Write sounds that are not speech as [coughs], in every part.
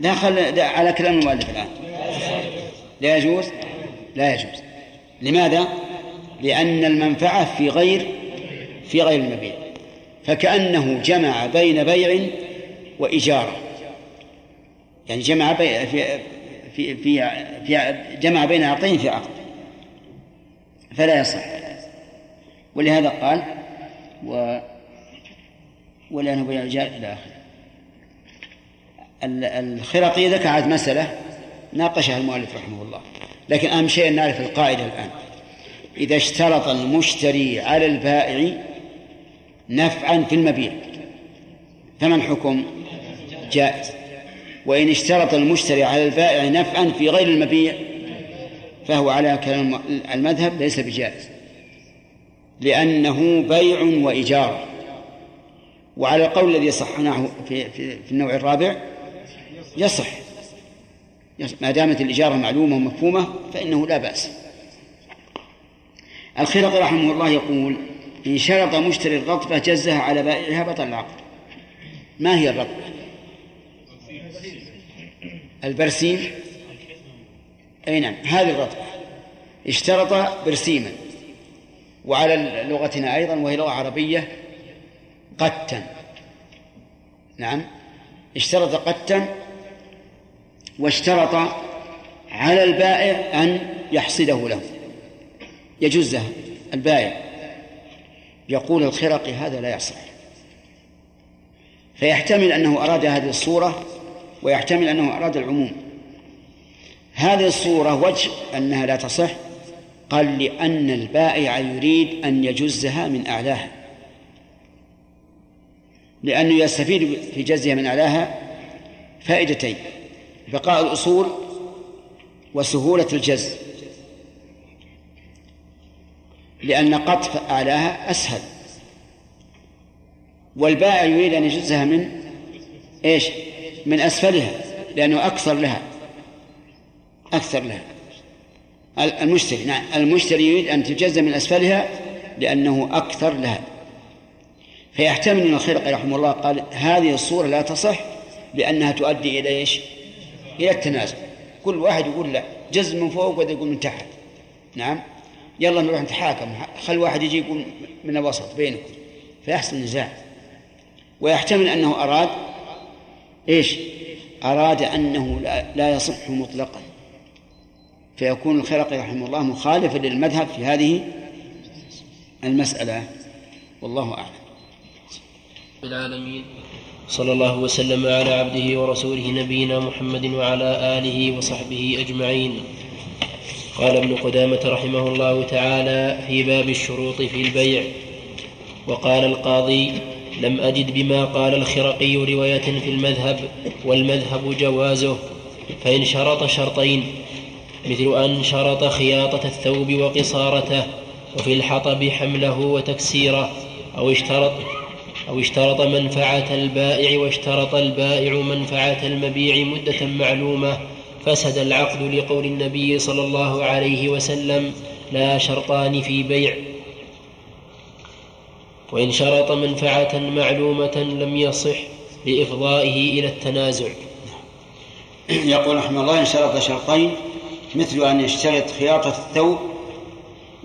لا خل على كلام المؤلف الآن. لا يجوز؟ لا يجوز. لماذا؟ لأن المنفعة في غير في غير المبيع. فكأنه جمع بين بيع وإجارة يعني جمع بين في في في, في جمع بين عقدين في عقد فلا يصح. ولهذا قال و ولا نبيع إلى آخره. الخرقي ذكر عاد مسألة ناقشها المؤلف رحمه الله لكن أهم شيء نعرف القاعدة الآن. إذا اشترط المشتري على البائع نفعا في المبيع فما الحكم جائز. وإن اشترط المشتري على البائع نفعا في غير المبيع فهو على كلام المذهب ليس بجائز. لأنه بيع وإيجار. وعلى القول الذي صحناه في, في, في النوع الرابع يصح. ما دامت الإجارة معلومة ومفهومة فإنه لا بأس. الخرقي رحمه الله يقول إن شرط مشتري الرطبة جزها على بائعها بطل العقد ما هي الرطبة؟ البرسيم. أي نعم هذه الرطبة. اشترط برسيما. وعلى لغتنا أيضا وهي لغة عربية قتا. نعم اشترط قتا واشترط على البائع أن يحصده له. يجزه البائع يقول الخرقي هذا لا يصح. فيحتمل أنه أراد هذه الصورة ويحتمل أنه أراد العموم. هذه الصورة وجه أنها لا تصح. قال لأن البائع يريد أن يجزها من أعلاها. لأنه يستفيد في جزها من أعلاها فائدتين. بقاء الأصول وسهولة الجز لأن قطف أعلاها أسهل. والبائع يريد أن يجزها من إيش؟ من أسفلها لأنه أكثر لها. أكثر لها. المشتري نعم. المشتري يريد أن تجزى من أسفلها لأنه أكثر لها. فيحتمل أن الخرقي رحمه الله قال هذه الصورة لا تصح لأنها تؤدي إلى إيش؟ إلى التنازل كل واحد يقول لا جز من فوق وده يقول من تحت. نعم. يلا نروح نتحاكم. خل واحد يجي يقول من الوسط بينكم. فيحصل نزاع. ويحتمل أنه أراد إيش؟ أراد أنه لا يصح مطلقا. فيكون الخرقي رحمه الله مخالفا للمذهب في هذه المسألة. والله أعلم. العالمين. صلى الله وسلم على عبده ورسوله نبينا محمد وعلى آله وصحبه أجمعين. قال ابن قدامة رحمه الله تعالى في باب الشروط في البيع. وقال القاضي لم أجد بما قال الخرقي رواية في المذهب والمذهب جوازه فإن شرط شرطين مثل أن شرط خياطة الثوب وقصارته وفي الحطب حمله وتكسيره أو اشترط أو اشترط منفعة البائع واشترط البائع منفعة المبيع مدة معلومة فسد العقد لقول النبي صلى الله عليه وسلم لا شرطان في بيع. وإن شرط منفعة معلومة لم يصح لإفضائه إلى التنازع. يقول رحمه الله إن شرط شرطين مثل أن يشترط خياطة الثوب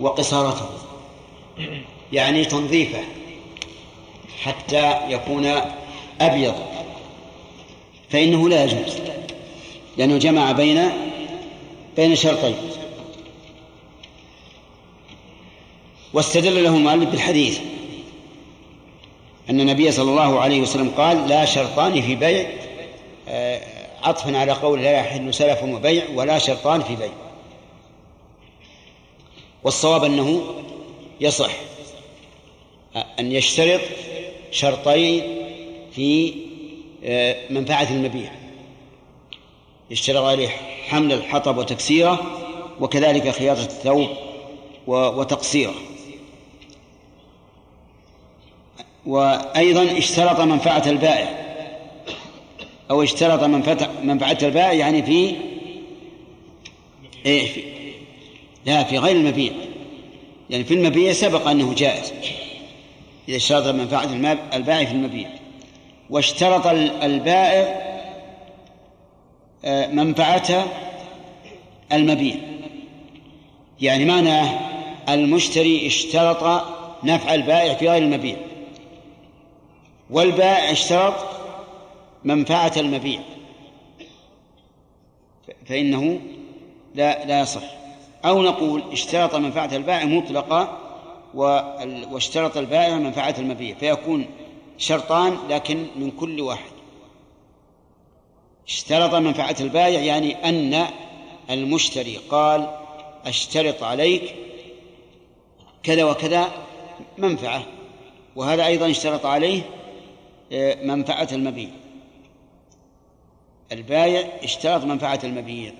وقصارته يعني تنظيفه. حتى يكون أبيض. فإنه لا يجوز. لأنه جمع بين بين شرطين. واستدل له المؤلف بالحديث. أن النبي صلى الله عليه وسلم قال لا شرطان في بيع آه، عطفا على قول لا يحل سلف وبيع ولا شرطان في بيع. والصواب أنه يصح أن يشترط شرطين في آه، منفعة المبيع. يشترط عليه حمل الحطب وتكسيره وكذلك خياطة الثوب وتقصيره. وأيضا اشترط منفعة البائع. أو اشترط منفعة البائع يعني في إيه في لا في غير المبيع. يعني في المبيع سبق أنه جائز. إذا اشترط منفعة البائع في المبيع. واشترط البائع آه، منفعة المبيع. يعني معناه المشتري اشترط نفع البائع في غير المبيع. والبائع اشترط منفعة المبيع. فإنه لا لا يصح. أو نقول اشترط منفعة البائع مطلقة واشترط البائع منفعة المبيع فيكون شرطان لكن من كل واحد. اشترط منفعة البائع يعني أن المشتري قال أشترط عليك كذا وكذا منفعة وهذا أيضا اشترط عليه آه، منفعة المبيع. البايع اشترط منفعة المبيع.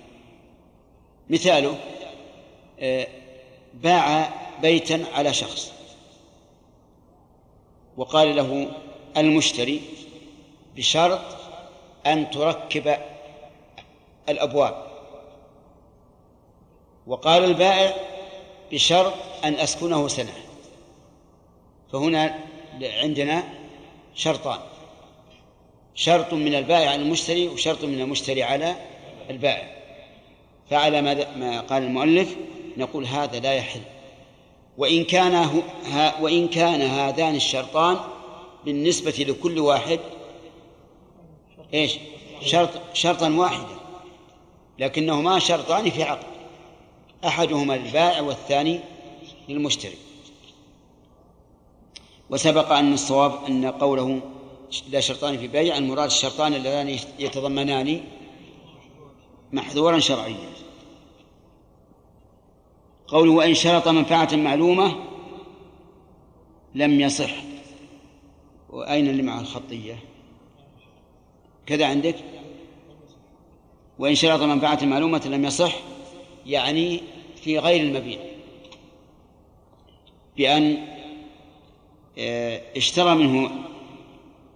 مثاله آه، باع بيتا على شخص. وقال له المشتري بشرط أن تركب الأبواب. وقال البائع بشرط أن أسكنه سنة. فهنا عندنا شرطان. شرط من البائع على المشتري وشرط من المشتري على البائع. فعلى ما قال المؤلف نقول هذا لا يحل. وإن كان وإن كان هذان الشرطان بالنسبة لكل واحد إيش؟ شرط شرطا واحدا لكنهما شرطان في عقد أحدهما للبائع والثاني للمشتري وسبق أن الصواب أن قوله لا شرطان في بيع المراد الشرطان اللذان يتضمنان محذورا شرعيا قوله وإن شرط منفعة معلومة لم يصح. وأين اللي مع الخطية؟ كذا عندك؟ وإن شرط منفعة معلومة لم يصح يعني في غير المبيع. بأن آه، اشترى منه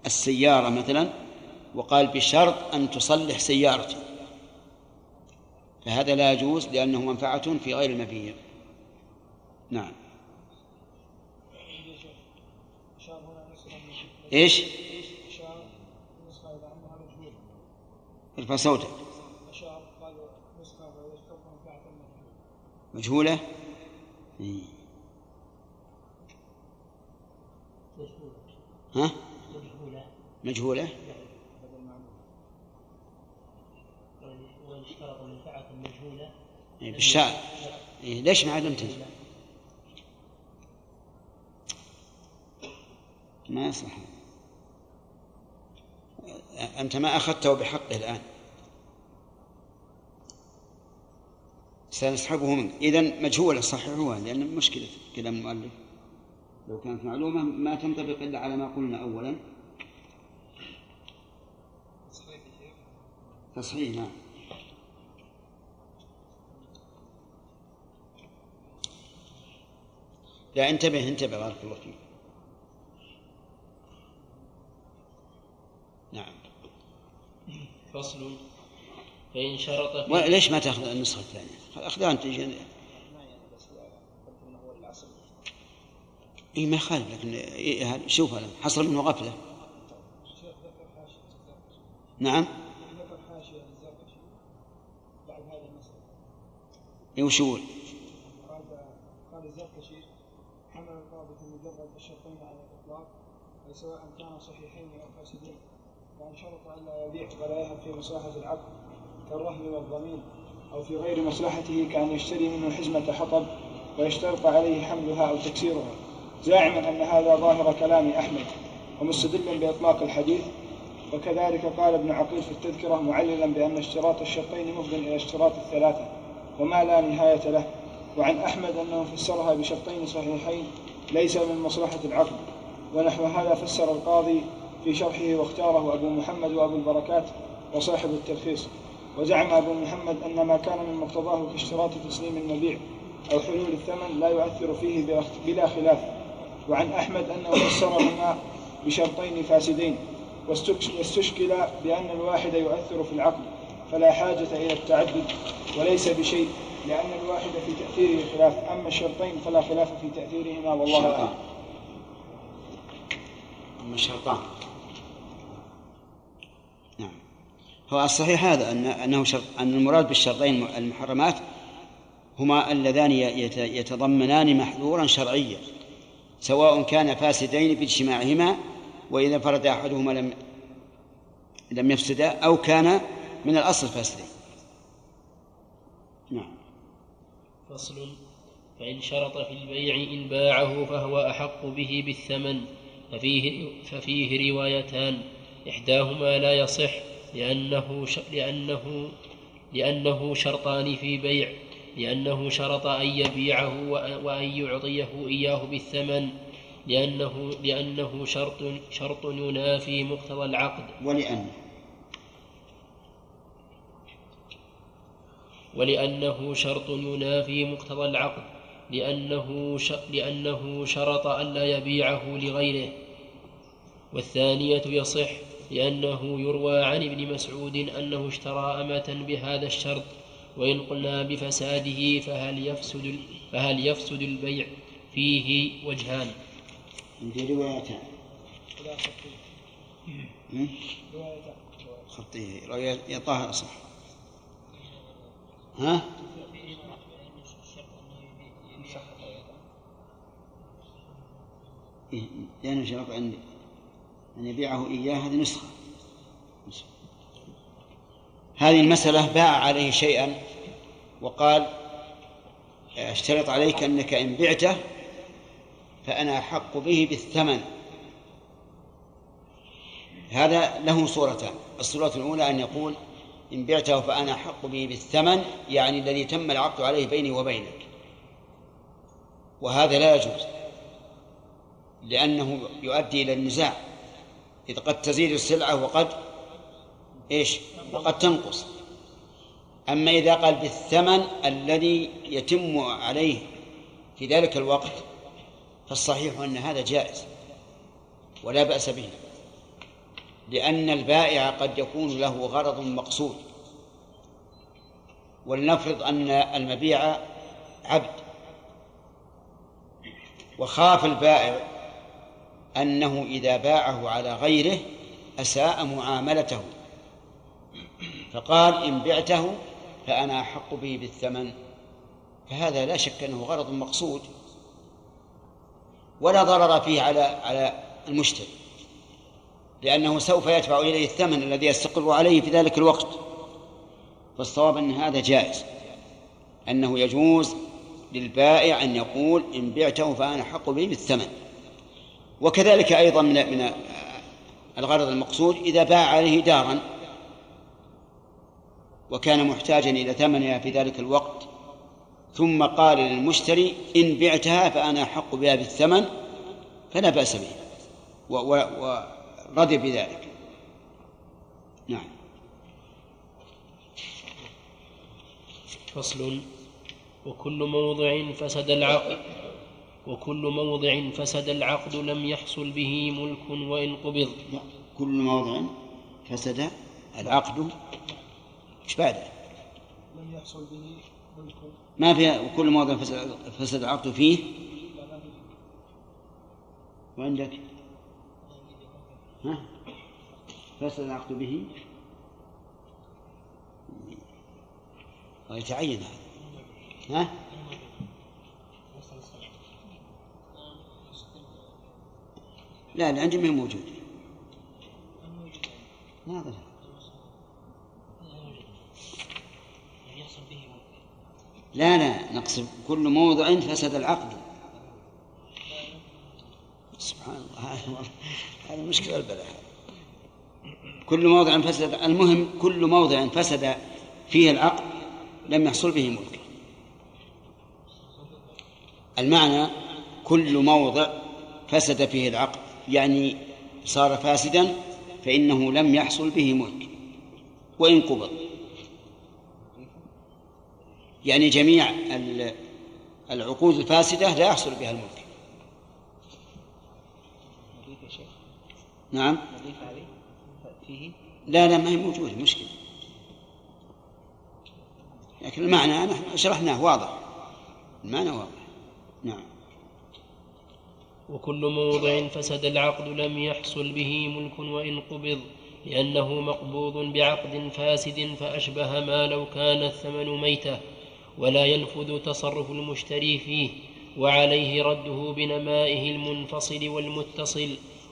السيارة مثلا وقال بشرط أن تصلح سيارتي فهذا لا يجوز لأنه منفعة في غير المبيع نعم إيش؟ ارفع صوتك مجهولة؟ إيه. ها؟ مجهولة إيه بالشاء إيه ليش ما علمت ما يصلح أنت ما أخذته بحقه الآن. سنسحبه منك. إذا مجهولة صححوها لأن مشكلة كلام المؤلف. لو كانت معلومة ما تنطبق إلا على ما قلنا أولا. تصحيح نعم. لا انتبه انتبه بارك الله فيك نعم فصل فإن شرط ليش ما تأخذ النسخة الثانية؟ أخذها أنت اي ما يخالف لكن إيه شوف هذا حصل منه غفله نعم اي وش يقول؟ قال الزركشي حمل القاضي في مجرد الشرطين على الإطلاق سواء كانا صحيحين أو فاسدين وإن شرط الا يبيع ولا يهب في مصلحة العقد كالرهن والضمين أو في غير مصلحته كأن يشتري منه حزمة حطب ويشترط عليه حملها أو تكسيرها. زاعما أن هذا ظاهر كلام أحمد ومستدلا بإطلاق الحديث. وكذلك قال ابن عقيل في التذكرة معللا بأن اشتراط الشرطين مفض إلى اشتراط الثلاثة وما لا نهاية له. وعن أحمد أنه فسرها بشرطين صحيحين ليس من مصلحة العقد ونحو هذا فسر القاضي في شرحه واختاره أبو محمد وأبو البركات وصاحب التلخيص. وزعم أبو محمد أن ما كان من مقتضاه كاشتراط تسليم المبيع أو حلول الثمن لا يؤثر فيه بلا خلاف. وعن أحمد أنه فسرهما بشرطين فاسدين واستشكل بأن الواحد يؤثر في العقل فلا حاجة إلى التعدد وليس بشيء لأن الواحد في تأثيره خلاف. أما الشرطين فلا خلاف في تأثيرهما والله أعلم. أما الشرطان. نعم. هو الصحيح هذا أن أنه شرط أن المراد بالشرطين المحرمات هما اللذان يتضمنان محذورا شرعيا سواء كان فاسدين باجتماعهما وإذا فرد أحدهما لم لم يفسدا أو كان من الأصل فاسدين نعم فصل فإن شرط في البيع إن باعه فهو أحق به بالثمن ففيه, ففيه روايتان إحداهما لا يصح لأنه لأنه لأنه شرطان في بيع لأنه شرط أن يبيعه وأن يعطيه إياه بالثمن لأنه لأنه شرط شرط ينافي مقتضى العقد. ولأن ولأنه شرط ينافي مقتضى العقد لأنه لأنه شرط ألا يبيعه لغيره والثانية يصح لأنه يروى عن ابن مسعود أنه اشترى أمة بهذا الشرط وإن قلنا بفساده فهل يفسد فهل يفسد البيع فيه وجهان. عندي روايتان. خطية رواية طاهر صح. ها؟ لأنه شرط عندي أن يبيعه إياه هذه نسخة. هذه المسألة باع عليه شيئا وقال أشترط عليك أنك إن بعته فأنا أحق به بالثمن. هذا له صورتان. الصورة الأولى أن يقول إن بعته فأنا أحق به بالثمن يعني الذي تم العقد عليه بيني وبينك. وهذا لا يجوز لأنه يؤدي إلى النزاع. إذ قد تزيد السلعة وقد إيش؟ وقد تنقص. أما إذا قال بالثمن الذي يتم عليه في ذلك الوقت فالصحيح أن هذا جائز ولا بأس به. لأن البائع قد يكون له غرض مقصود. ولنفرض أن المبيع عبد. وخاف البائع أنه إذا باعه على غيره أساء معاملته. فقال إن بعته فأنا أحق به بالثمن. فهذا لا شك أنه غرض مقصود. ولا ضرر فيه على على المشتري. لأنه سوف يدفع إليه الثمن الذي يستقر عليه في ذلك الوقت. فالصواب أن هذا جائز أنه يجوز للبائع أن يقول إن بعته فأنا أحق به بالثمن. وكذلك أيضا من من الغرض المقصود إذا باع عليه دارا وكان محتاجا إلى ثمنها في ذلك الوقت ثم قال للمشتري إن بعتها فأنا أحق بها بالثمن فلا بأس به. ورضي بذلك. نعم. فصل. وكل موضع فسد العقد وكل موضع فسد العقد لم يحصل به ملك وإن قبض. لا كل موضع فسد العقد. إيش بعده؟ لم يحصل به ملك. ما في كل موضع فسد, فسد العقد فيه؟ وعندك فسد العقد به. ويتعين هذا. ها؟ لا اللي عندي ما موجود. ناظر لا لا نقصد كل موضع فسد العقد. سبحان الله. هذه مشكلة البلاء. كل موضع فسد المهم كل موضع فسد فيه العقد لم يحصل به ملك. المعنى كل موضع فسد فيه العقد يعني صار فاسدا فإنه لم يحصل به ملك. وإن قبض. يعني جميع العقود الفاسدة لا يحصل بها الملك. نعم. لا لا ما هي موجودة مشكلة لكن المعنى نحن شرحناه واضح. المعنى واضح. نعم. وكل موضع فسد العقد لم يحصل به ملك وإن قبض لأنه مقبوض بعقد فاسد فأشبه ما لو كان الثمن ميتة ولا ينفذ تصرف المشتري فيه وعليه رده بنمائه المنفصل والمتصل.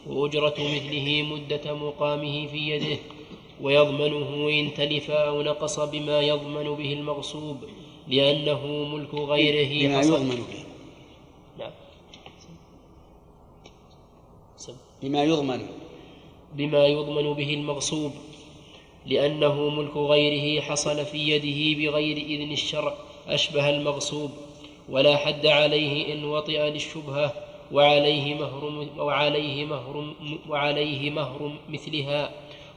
وأجرة مثله مدة مقامه في يده ويضمنه إن تلف أو نقص بما يضمن به المغصوب لأنه ملك غيره بما يضمن به. نعم. بما يضمن. بما يضمن به المغصوب لأنه ملك غيره حصل في يده بغير إذن الشرع أشبه المغصوب ولا حد عليه إن وطئ للشبهة. وعليه مهر وعليه مهر وعليه مهر مثلها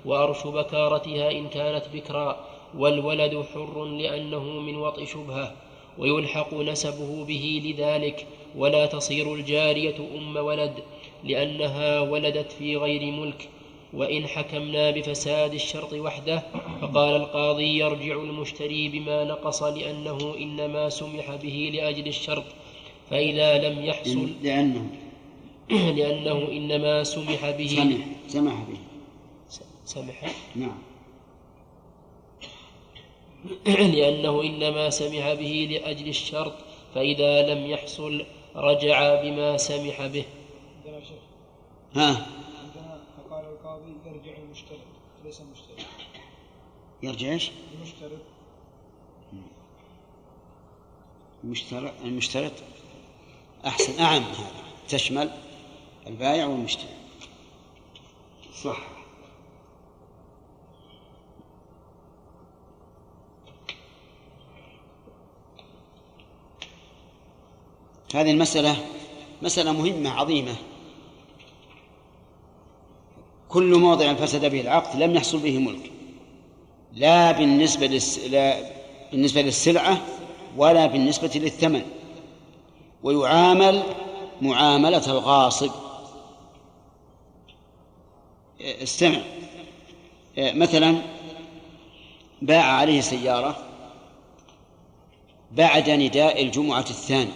وأرش بكارتها إن كانت بكرا والولد حر لأنه من وطئ شبهة ويلحق نسبه به لذلك ولا تصير الجارية أم ولد لأنها ولدت في غير ملك وإن حكمنا بفساد الشرط وحده فقال القاضي يرجع المشتري بما نقص لأنه إنما سمح به لأجل الشرط فإذا لم يحصل. لأنه [clears throat] لأنه إنما سمح به. سمح سمح به. سمح؟ نعم. [clears throat] لأنه إنما سمح به لأجل الشرط فإذا لم يحصل رجع بما سمح به. عندنا شيخ ها؟ عندنا فقال القاضي يرجع المشترط ليس المشتري يرجع إيش؟ المشترط المشترط المشترط أحسن أعم هذا. تشمل البائع والمشتري. صح. هذه المسألة مسألة مهمة عظيمة. كل موضع فسد به العقد لم يحصل به ملك. لا بالنسبة للس... لا بالنسبة للسلعة ولا بالنسبة للثمن. ويعامل معاملة الغاصب. استمع. مثلا باع عليه سيارة بعد نداء الجمعة الثاني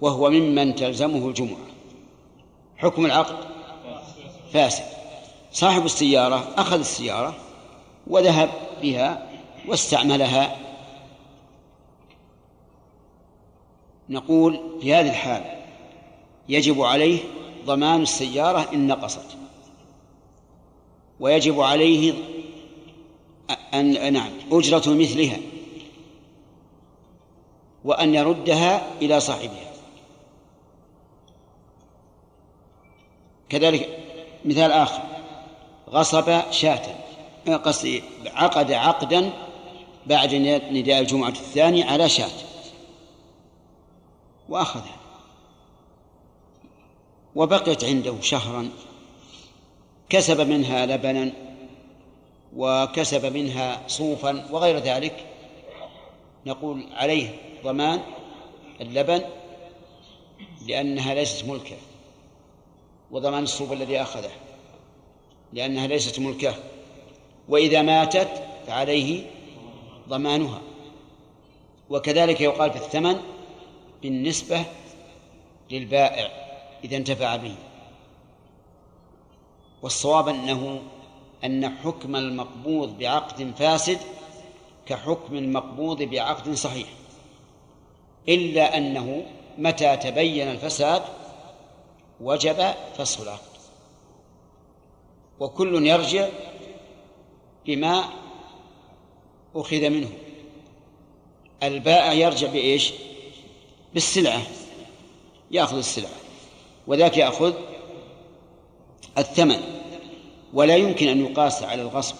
وهو ممن تلزمه الجمعة. حكم العقد؟ فاسد. صاحب السيارة أخذ السيارة وذهب بها واستعملها نقول في هذه الحال يجب عليه ضمان السيارة إن نقصت. ويجب عليه أن نعم أجرة مثلها وأن يردها إلى صاحبها. كذلك مثال آخر غصب شاة قصدي عقد عقدا بعد نداء الجمعة الثاني على شاة. وأخذها. وبقيت عنده شهرا. كسب منها لبنا وكسب منها صوفا وغير ذلك. نقول عليه ضمان اللبن لأنها ليست ملكه وضمان الصوف الذي أخذه لأنها ليست ملكه. وإذا ماتت فعليه ضمانها. وكذلك يقال في الثمن بالنسبة للبائع إذا انتفع به. والصواب أنه أن حكم المقبوض بعقد فاسد كحكم المقبوض بعقد صحيح. إلا أنه متى تبين الفساد وجب فسخ العقد. وكل يرجع بما أخذ منه. البائع يرجع بإيش؟ بالسلعة يأخذ السلعة وذاك يأخذ الثمن ولا يمكن أن يقاس على الغصب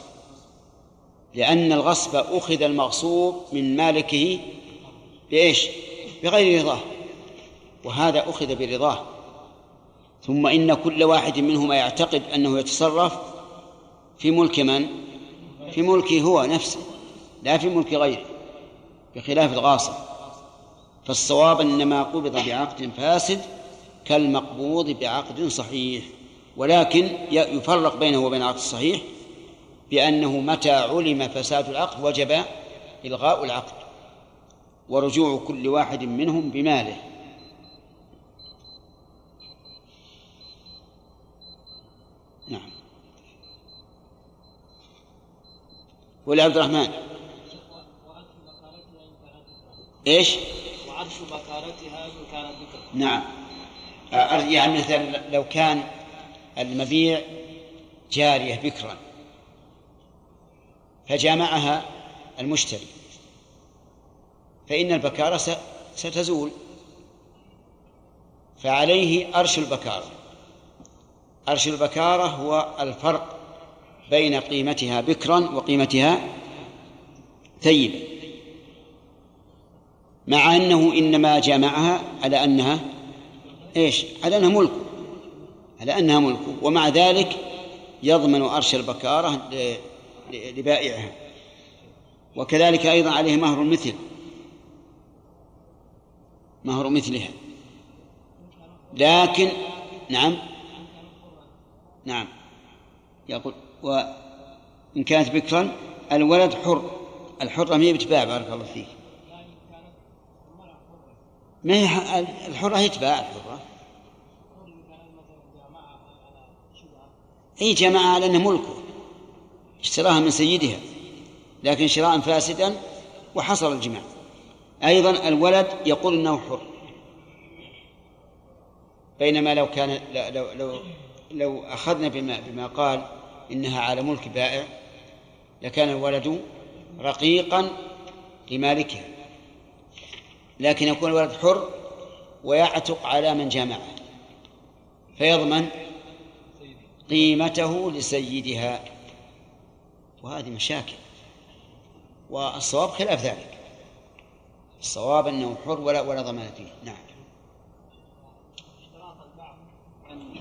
لأن الغصب أخذ المغصوب من مالكه بإيش بغير رضاه وهذا أخذ برضاه ثم إن كل واحد منهما يعتقد أنه يتصرف في ملك من؟ في ملكه هو نفسه لا في ملك غيره بخلاف الغاصب فالصواب أن ما قبض بعقد فاسد كالمقبوض بعقد صحيح ولكن يفرق بينه وبين العقد الصحيح بأنه متى علم فساد العقد وجب إلغاء العقد ورجوع كل واحد منهم بماله. نعم. قول يا عبد الرحمن. إيش؟ وعرش بكارتها إن كانت نعم. أر- يعني مثلا لو كان المبيع جارية بكرا فجامعها المشتري فإن البكارة ستزول. فعليه أرش البكارة. أرش البكارة هو الفرق بين قيمتها بكرا وقيمتها ثيبا. مع أنه إنما جامعها على أنها إيش؟ على أنها ملك. على أنها ملك. ومع ذلك يضمن أرش البكارة لبائعها. وكذلك أيضا عليه مهر المثل. مهر مثلها. لكن نعم. نعم. يقول وإن كانت بكرا الولد حر. الحرة ما هي بتباع بارك الله فيك. ما هي الحرة؟ هي تباع الحرة. هي جماعة على أنه ملكه. اشتراها من سيدها لكن شراء فاسدا وحصل الجماع. أيضا الولد يقول أنه حر. بينما لو كان لو لو, لو أخذنا بما بما قال إنها على ملك بائع لكان الولد رقيقا لمالكها. لكن يكون الولد حر ويعتق على من جامعه فيضمن قيمته لسيدها. وهذه مشاكل والصواب خلاف ذلك. الصواب أنه حر ولا ولا ضمان فيه. نعم. اشتراط البعض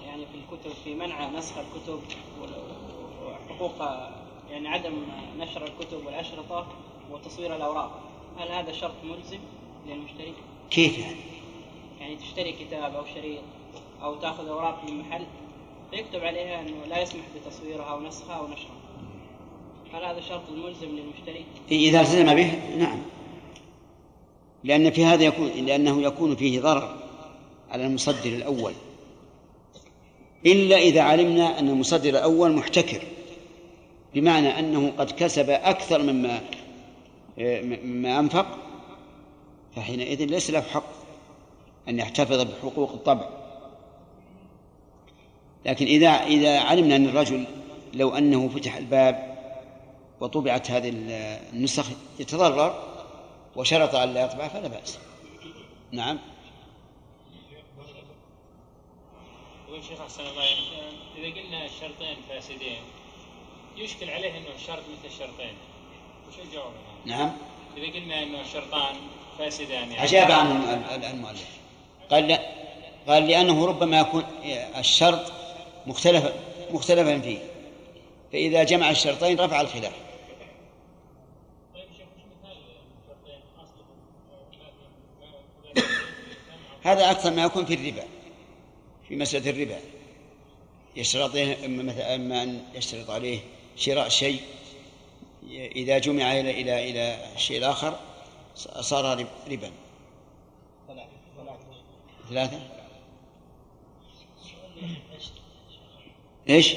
يعني في الكتب في منع نسخ الكتب وحقوق يعني عدم نشر الكتب والأشرطة وتصوير الأوراق. هل هذا شرط ملزم؟ للمشتري؟ كيف يعني يعني تشتري كتاب أو شريط أو تأخذ أوراق من محل فيكتب عليها أنه لا يسمح بتصويرها أو نسخها أو نشرها هل هذا شرط ملزم للمشتري؟ إذا التزم به نعم لأن في هذا يكون لأنه يكون فيه ضرر على المصدر الأول إلا إذا علمنا أن المصدر الأول محتكر بمعنى أنه قد كسب أكثر مما مما أنفق فحينئذ ليس له حق أن يحتفظ بحقوق الطبع. لكن إذا إذا علمنا أن الرجل لو أنه فتح الباب وطبعت هذه النسخ يتضرر وشرط أن لا يطبع فلا بأس. نعم. يقول شيخ أحسن الله إذا قلنا الشرطين فاسدين يشكل عليه إنه الشرط مثل الشرطين وش الجواب؟ نعم. إذا قلنا إنه الشرطان فاسدان يعني. أجاب عنه ال- ال- المؤلف. قال لا. قال لأنه ربما يكون الشرط مختلفا مختلفا فيه. فإذا جمع الشرطين رفع الخلاف. طيب هذا أكثر ما يكون في الربا. في مسألة الربا. يشترط مثلا إما أن يشترط عليه شراء شيء إذا جمع إلى إلى إلى الشيء الآخر صار رب- ربا. ثلاثة. إيش؟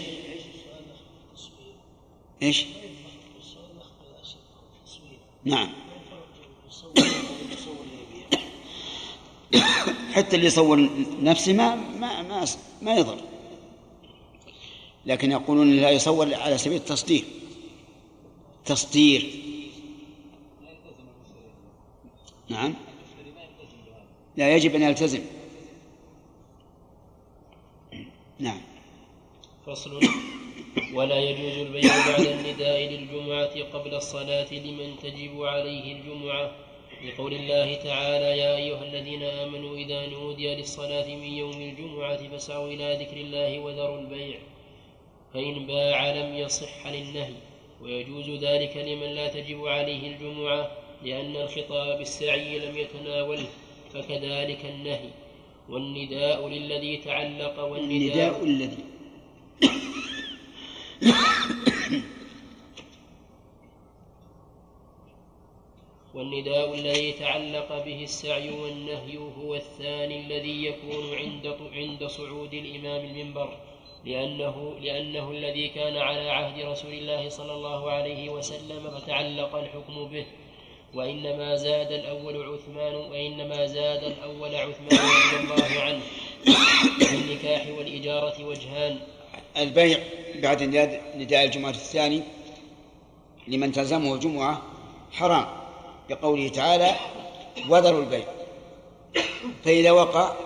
إيش؟ نعم. حتى اللي يصور نفسه ما ما ما ما يضر. لكن يقولون لا يصور على سبيل التصدير تصدير. نعم. لا يجب أن يلتزم. نعم. فصل. ولا يجوز البيع بعد النداء للجمعة قبل الصلاة لمن تجب عليه الجمعة. لقول الله تعالى يا أيها الذين آمنوا إذا نودي للصلاة من يوم الجمعة فاسعوا إلى ذكر الله وذروا البيع. فإن باع لم يصح للنهي. ويجوز ذلك لمن لا تجب عليه الجمعة. لأن الخطاب بالسعي لم يتناوله فكذلك النهي. والنداء للذي تعلق النداء الذي [coughs] والنداء الذي تعلق به السعي والنهي هو الثاني الذي يكون عند عند صعود الإمام المنبر لأنه لأنه الذي كان على عهد رسول الله صلى الله عليه وسلم فتعلق الحكم به. وإنما زاد الأول عثمان وإنما زاد الأول عثمان رضي الله عنه النكاح والإجارة وجهان. البيع بعد نداء الجمعة الثاني لمن تلزمه الجمعة حرام بقوله تعالى وذروا البيع. فإذا وقع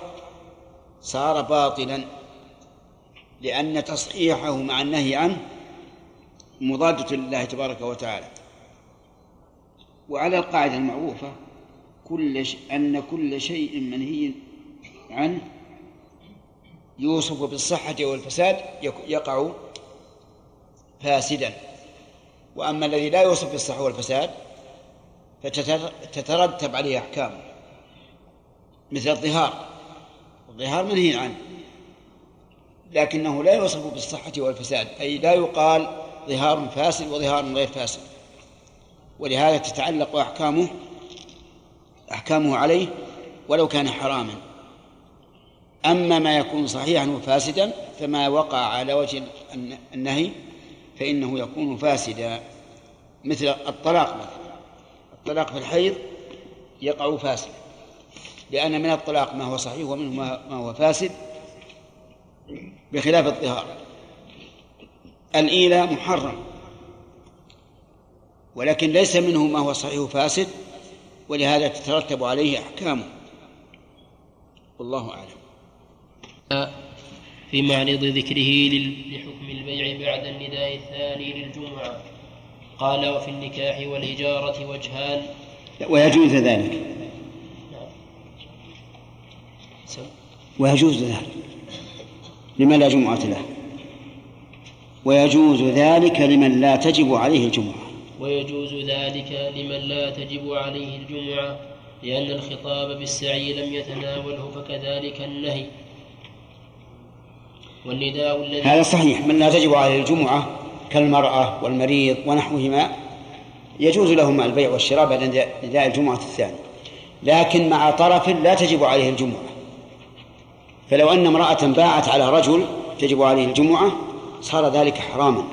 صار باطلا لأن تصحيحه مع النهي عنه مضادة لله تبارك وتعالى. وعلى القاعدة المعروفة كل ش... أن كل شيء منهي عنه يوصف بالصحة والفساد يقع فاسدا. وأما الذي لا يوصف بالصحة والفساد فتترتب عليه أحكام مثل الظهار. الظهار منهي عنه لكنه لا يوصف بالصحة والفساد أي لا يقال ظهار فاسد وظهار غير فاسد. ولهذا تتعلق أحكامه أحكامه عليه ولو كان حراما. أما ما يكون صحيحا وفاسدا فما وقع على وجه النهي فإنه يكون فاسدا. مثل الطلاق مثلا. الطلاق في الحيض يقع فاسدا. لأن من الطلاق ما هو صحيح ومنه ما هو فاسد بخلاف الظهار الإيلاء محرم. ولكن ليس منه ما هو صحيح فاسد ولهذا تترتب عليه أحكامه. والله أعلم. في معرض ذكره لحكم البيع بعد النداء الثاني للجمعة. قال وفي النكاح والإجارة وجهان. ويجوز ذلك. نعم. ويجوز ذلك. لمن لا جمعة له. ويجوز ذلك لمن لا تجب عليه الجمعة. ويجوز ذلك لمن لا تجب عليه الجمعة لأن الخطاب بالسعي لم يتناوله فكذلك النهي. والنداء الذي هذا صحيح. من لا تجب عليه الجمعة كالمرأة والمريض ونحوهما يجوز لهما البيع والشراء بعد نداء الجمعة الثاني لكن مع طرف لا تجب عليه الجمعة. فلو أن امرأة باعت على رجل تجب عليه الجمعة صار ذلك حراما.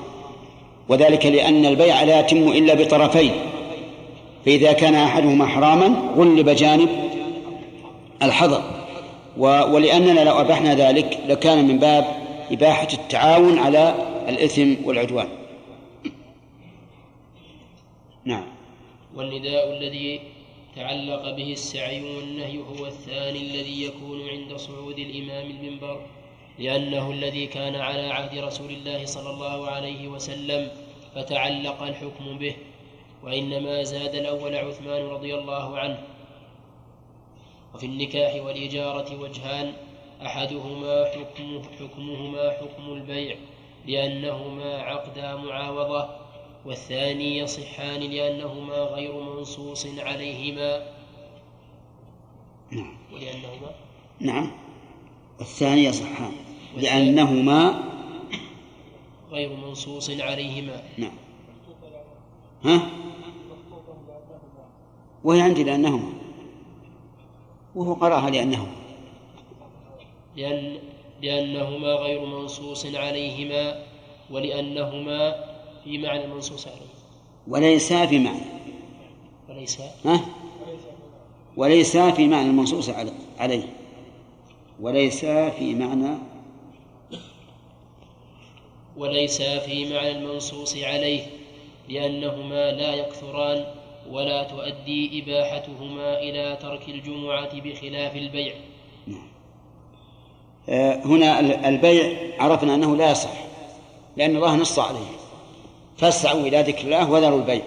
وذلك لأن البيع لا يتم إلا بطرفين. فإذا كان أحدهما حراما غلب جانب الحظر. ولأننا لو أبحنا ذلك لكان من باب إباحة التعاون على الإثم والعدوان. نعم. والنداء الذي تعلق به السعي والنهي هو الثاني الذي يكون عند صعود الإمام المنبر. لأنه الذي كان على عهد رسول الله صلى الله عليه وسلم فتعلق الحكم به وإنما زاد الأول عثمان رضي الله عنه. وفي النكاح والإجارة وجهان أحدهما حكم حكمهما حكم البيع لأنهما عقدا معاوضة والثاني يصحان لأنهما غير منصوص عليهما. نعم. ولأنهما؟ نعم. والثاني يصحان لأنهما غير منصوص عليهما. نعم. ها؟ وهي عندي لأنهما؟ وهو قرأها لأنهما. لأن لأنهما غير منصوص عليهما ولأنهما في معنى المنصوص عليه. وليس في معنى. وليس. ها؟ وليس في معنى المنصوص عليه. وليس في معنى وليس في معنى المنصوص عليه لأنهما لا يكثران ولا تؤدي إباحتهما إلى ترك الجمعة بخلاف البيع. آه، هنا البيع عرفنا أنه لا يصح لأن الله نص عليه. فاسعوا إلى ذكر الله وذروا البيع.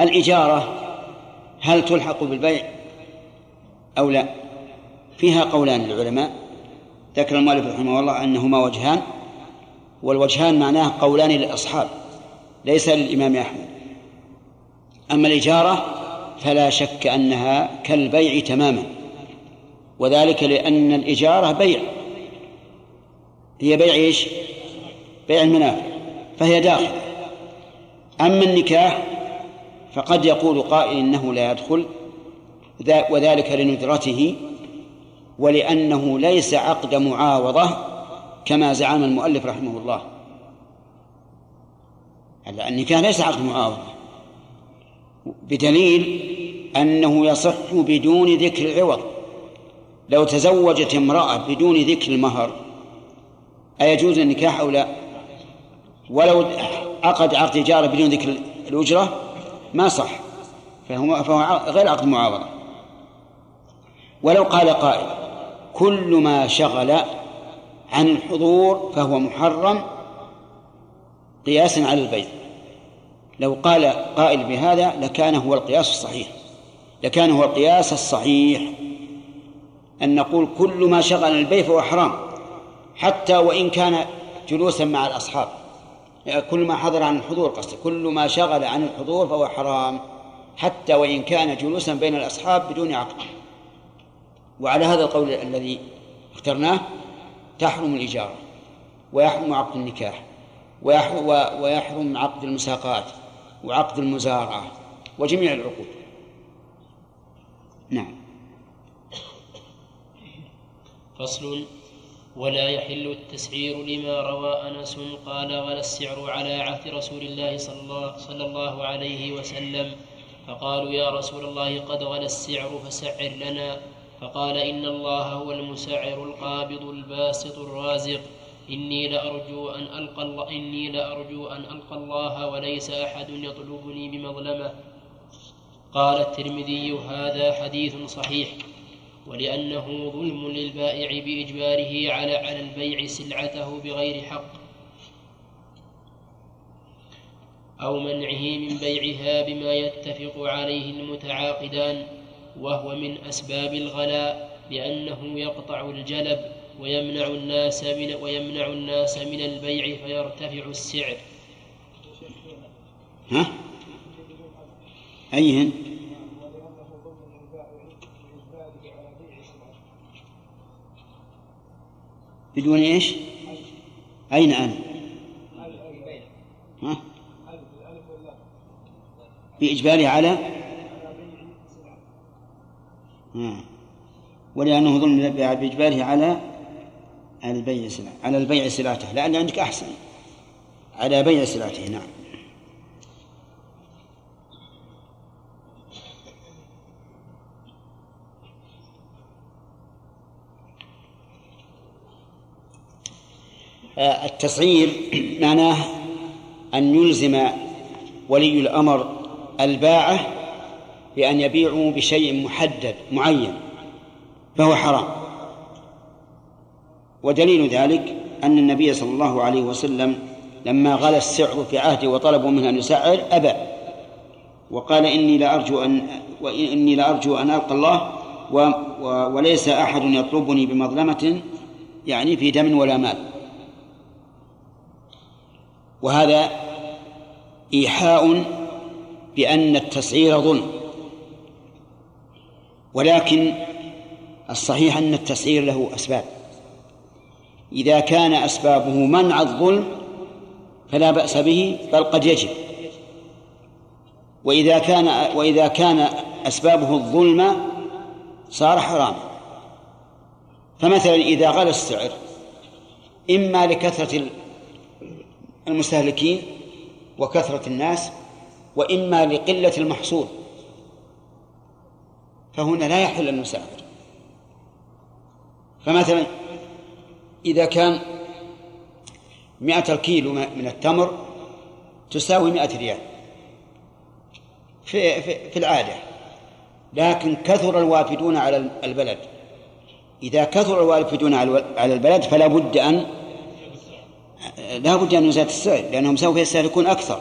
الإجارة هل تلحق بالبيع أو لا؟ فيها قولان للعلماء. ذكر المؤلف رحمه الله أنهما وجهان والوجهان معناه قولان للأصحاب ليس للإمام أحمد. أما الإجارة فلا شك أنها كالبيع تماما وذلك لأن الإجارة بيع. هي بيع إيش؟ بيع المنافع فهي داخل. أما النكاح فقد يقول قائل إنه لا يدخل وذلك لندرته ولأنه ليس عقد معاوضة كما زعم المؤلف رحمه الله. النكاح ليس عقد معاوضة. بدليل أنه يصح بدون ذكر العوض. لو تزوجت امرأة بدون ذكر المهر أيجوز النكاح أو لا؟ ولو عقد عقد إجارة بدون ذكر الأجرة ما صح. فهو, فهو غير عقد معاوضة. ولو قال قائل كل ما شغل عن الحضور فهو محرم قياسا على البيع لو قال قائل بهذا لكان هو القياس الصحيح. لكان هو القياس الصحيح. أن نقول كل ما شغل البيع فهو حرام. حتى وإن كان جلوسا مع الأصحاب. كل ما حضر عن الحضور قصد كل ما شغل عن الحضور فهو حرام. حتى وإن كان جلوسا بين الأصحاب بدون عقد. وعلى هذا القول الذي اخترناه تحرم الإجارة ويحرم عقد النكاح ويحرم عقد المساقات وعقد المزارعة وجميع العقود. نعم. فصل. ولا يحل التسعير لما روى أنس قال ولا السعر على عهد رسول الله صلى الله, صلى الله عليه وسلم فقالوا يا رسول الله قد غلى السعر فسعر لنا فقال إن الله هو المسعر القابض الباسط الرازق. إني لأرجو أن ألقى الله إني لأرجو أن ألقى الله وليس أحد يطلبني بمظلمة. قال الترمذي هذا حديث صحيح ولأنه ظلم للبائع بإجباره على على البيع سلعته بغير حق أو منعه من بيعها بما يتفق عليه المتعاقدان. وهو من أسباب الغلاء لأنه يقطع الجلب ويمنع الناس من ويمنع الناس من البيع فيرتفع السعر. ها؟ أيهن؟ بدون إيش؟ أين أنا؟ ها؟ بإجباره على ولأنه ظلم بإجباره على البيع سلعة على البيع سلعته لأن عندك أحسن. على بيع سلعته نعم. آه، التصعير معناه أن يلزم ولي الأمر الباعة بأن يبيعوا بشيء محدد معين فهو حرام. ودليل ذلك أن النبي صلى الله عليه وسلم لما غلى السعر في عهده وطلبوا منه أن يسعر أبى. وقال إني لأرجو أن وإني لأرجو أن ألقى الله و وليس أحد يطلبني بمظلمة يعني في دم ولا مال. وهذا إيحاء بأن التسعير ظلم. ولكن الصحيح أن التسعير له أسباب. إذا كان أسبابه منع الظلم فلا بأس به بل قد يجب. وإذا كان وإذا كان أسبابه الظلم صار حراما. فمثلا إذا غلى السعر إما لكثرة المستهلكين وكثرة الناس وإما لقلة المحصول. فهنا لا يحل أن نسافر. فمثلا إذا كان مئة الكيلو من التمر تساوي مئة ريال في, في, في العادة. لكن كثر الوافدون على البلد. إذا كثر الوافدون على البلد فلا بد أن لا بد أن يزاد السعر لأنهم سوف يستهلكون أكثر.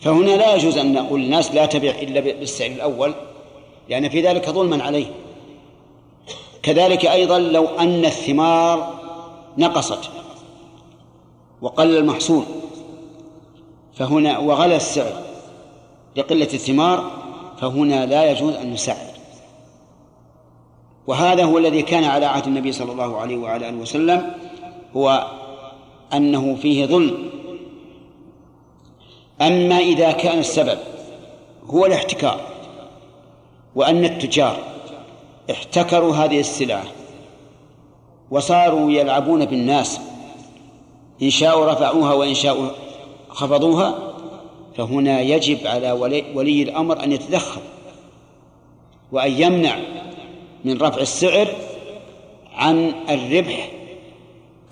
فهنا لا يجوز أن نقول للناس لا تبيع إلا بالسعر الأول. لأن في ذلك ظلما عليه. كذلك أيضا لو أن الثمار نقصت وقل المحصول فهنا وغلى السعر لقلة الثمار فهنا لا يجوز أن نسعر وهذا هو الذي كان على عهد النبي صلى الله عليه وعلى آله وسلم هو أنه فيه ظلم. أما إذا كان السبب هو الاحتكار وأن التجار احتكروا هذه السلعة وصاروا يلعبون بالناس. إن شاءوا رفعوها وإن شاءوا خفضوها فهنا يجب على ولي, ولي الأمر أن يتدخل وأن يمنع من رفع السعر عن الربح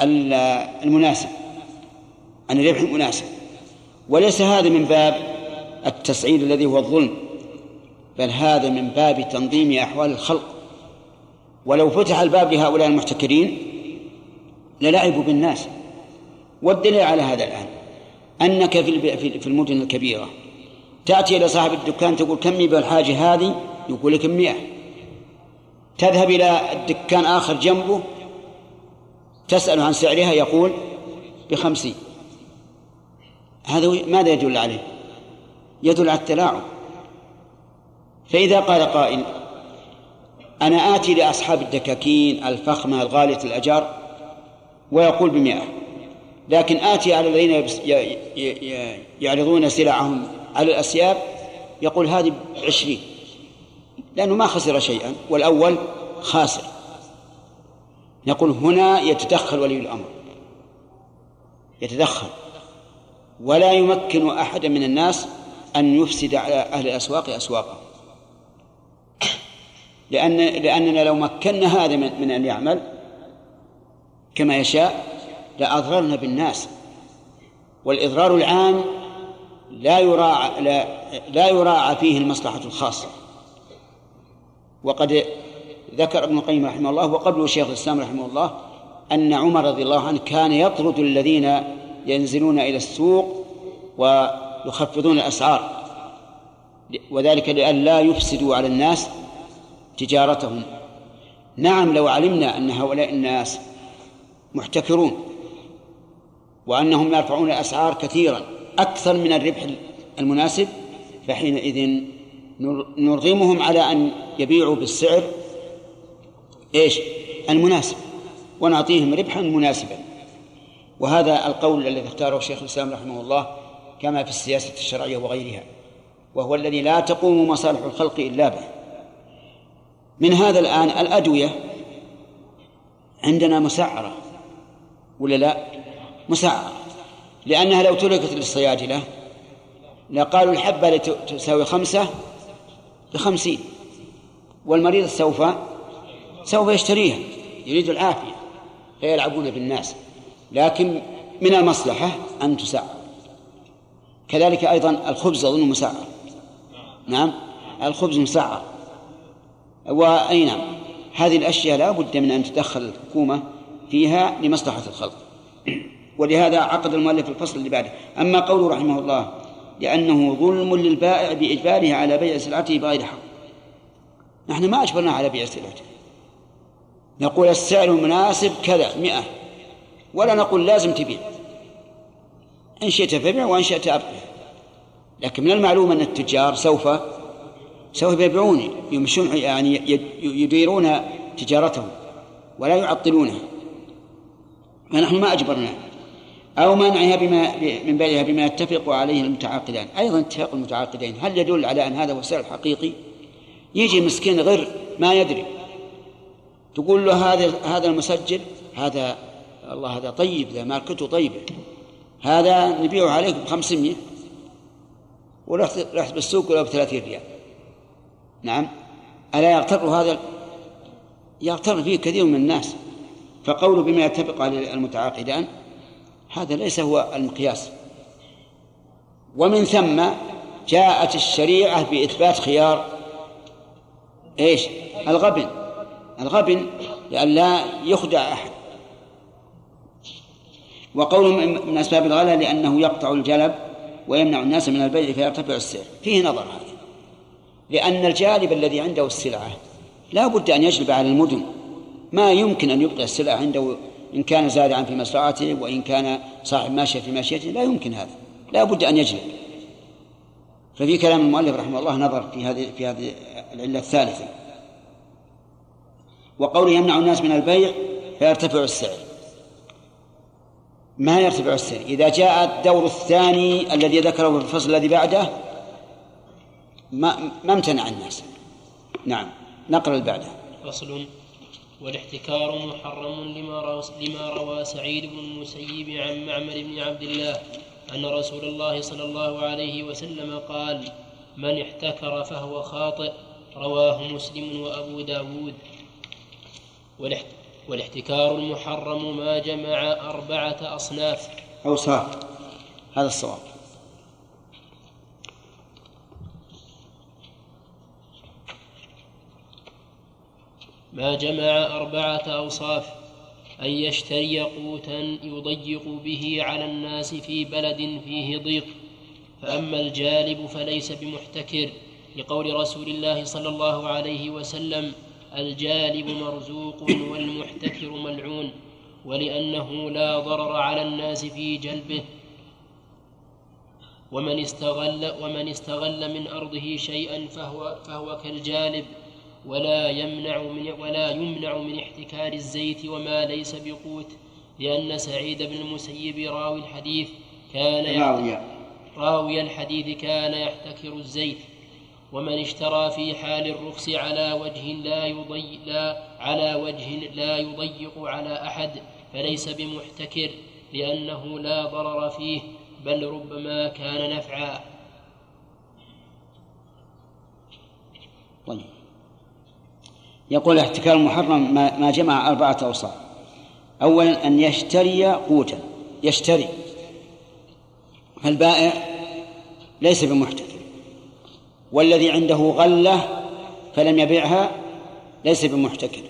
المناسب عن الربح المناسب. وليس هذا من باب التسعير الذي هو الظلم. بل هذا من باب تنظيم أحوال الخلق. ولو فتح الباب لهؤلاء المحتكرين للعبوا بالناس. والدليل على هذا الآن أنك في المدن الكبيرة تأتي إلى صاحب الدكان تقول كم يبيع الحاجة هذه؟ يقول لك مئة. تذهب إلى الدكان آخر جنبه تسأل عن سعرها يقول بخمسين. هذا ماذا يدل عليه؟ يدل على التلاعب. فإذا قال قائل أنا آتي لأصحاب الدكاكين الفخمة الغالية الأجار ويقول بمئة لكن آتي على الذين يعرضون سلعهم على الأسياب يقول هذه بعشرين لأنه ما خسر شيئا والأول خاسر. نقول هنا يتدخل ولي الأمر. يتدخل. ولا يمكن أحد من الناس أن يفسد على أهل الأسواق أسواقهم. لأن لأننا لو مكنا هذا من أن يعمل كما يشاء لأضررنا بالناس. والإضرار العام لا يراعى لا, لا يراعى فيه المصلحة الخاصة. وقد ذكر ابن القيم رحمه الله وقبله شيخ الإسلام رحمه الله أن عمر رضي الله عنه كان يطرد الذين ينزلون إلى السوق ويخفضون الأسعار وذلك لئلا يفسدوا على الناس تجارتهم. نعم لو علمنا أن هؤلاء الناس محتكرون وأنهم يرفعون الأسعار كثيرا أكثر من الربح المناسب فحينئذ نرغمهم على أن يبيعوا بالسعر إيش؟ المناسب ونعطيهم ربحا مناسبا. وهذا القول الذي اختاره شيخ الإسلام رحمه الله كما في السياسة الشرعية وغيرها وهو الذي لا تقوم مصالح الخلق إلا به. من هذا الآن الأدوية عندنا مسعرة ولا لا؟ مسعرة. لأنها لو تركت للصيادله لقالوا الحبة التي تساوي خمسة بخمسين والمريض سوف سوف يشتريها يريد العافية. فيلعبون بالناس. لكن من المصلحة أن تسعر. كذلك أيضا الخبز أظن مسعر. نعم الخبز مسعر. وأي نعم هذه الأشياء لا بد من أن تدخل الحكومة فيها لمصلحة الخلق. [clears throat] ولهذا عقد المؤلف الفصل اللي بعده. أما قوله رحمه الله لأنه ظلم للبائع بإجباره على بيع سلعته بغير حق. نحن ما أجبرنا على بيع سلعته. نقول السعر المناسب كذا مئة. ولا نقول لازم تبيع. إن شئت فبيع وإن شئت أبقى لكن من المعلوم أن التجار سوف سوف يبيعون يمشون يعني يديرون تجارتهم ولا يعطلونها. فنحن ما أجبرنا. أو منعها بما من بيعها بما يتفق عليه المتعاقدان. أيضا اتفاق المتعاقدين. هل يدل على أن هذا هو السعر الحقيقي؟ يجي مسكين غير ما يدري. تقول له هذا هذا المسجل هذا الله هذا طيب ذا ماركته طيبة. هذا نبيعه عليك ب 500 ورحت رحت بالسوق ولا ب 30 ريال. نعم. ألا يغتر هذا يغتر فيه كثير من الناس. فقوله بما يتفق عليه المتعاقدان هذا ليس هو المقياس. ومن ثم جاءت الشريعة بإثبات خيار إيش؟ الغبن. الغبن لأن لا يخدع أحد. وقول من أسباب الغلا لأنه يقطع الجلب ويمنع الناس من البيع فيرتفع السعر. فيه نظر هذا. لأن الجالب الذي عنده السلعة لا بد أن يجلب على المدن. ما يمكن أن يبقي السلعة عنده إن كان زارعا في مزرعته وإن كان صاحب ماشية في ماشيته. لا يمكن هذا. لا بد أن يجلب. ففي كلام المؤلف رحمه الله نظر في هذه في هذه العلة الثالثة. وقوله يمنع الناس من البيع فيرتفع السعر. ما يرتفع السعر؟ إذا جاء الدور الثاني الذي ذكره في الفصل الذي بعده ما ما امتنع الناس. نعم نقرأ اللي بعده فصل والاحتكار محرم لما روى, لما روى سعيد بن المسيب عن معمر بن عبد الله أن رسول الله صلى الله عليه وسلم قال من احتكر فهو خاطئ. رواه مسلم وأبو داود. والاحتكار المحرم ما جمع أربعة أصناف. أوصاف. هذا الصواب. ما جمع أربعة أوصاف أن يشتري قوتا يضيق به على الناس في بلد فيه ضيق فأما الجالب فليس بمحتكر لقول رسول الله صلى الله عليه وسلم الجالب مرزوق والمحتكر ملعون ولأنه لا ضرر على الناس في جلبه. ومن استغل ومن استغل من أرضه شيئا فهو فهو كالجالب ولا يمنع من ولا يمنع من احتكار الزيت وما ليس بقوت لأن سعيد بن المسيب راوي الحديث كان راوي راوي الحديث كان يحتكر الزيت. ومن اشترى في حال الرخص على وجه لا يضي لا على وجه لا يضيق على أحد فليس بمحتكر لأنه لا ضرر فيه بل ربما كان نفعا. طيب. يقول احتكار المحرم ما جمع أربعة أوصاف. أولا أن يشتري قوتا يشتري. البائع ليس بمحتكر. والذي عنده غلة فلم يبيعها ليس بمحتكر.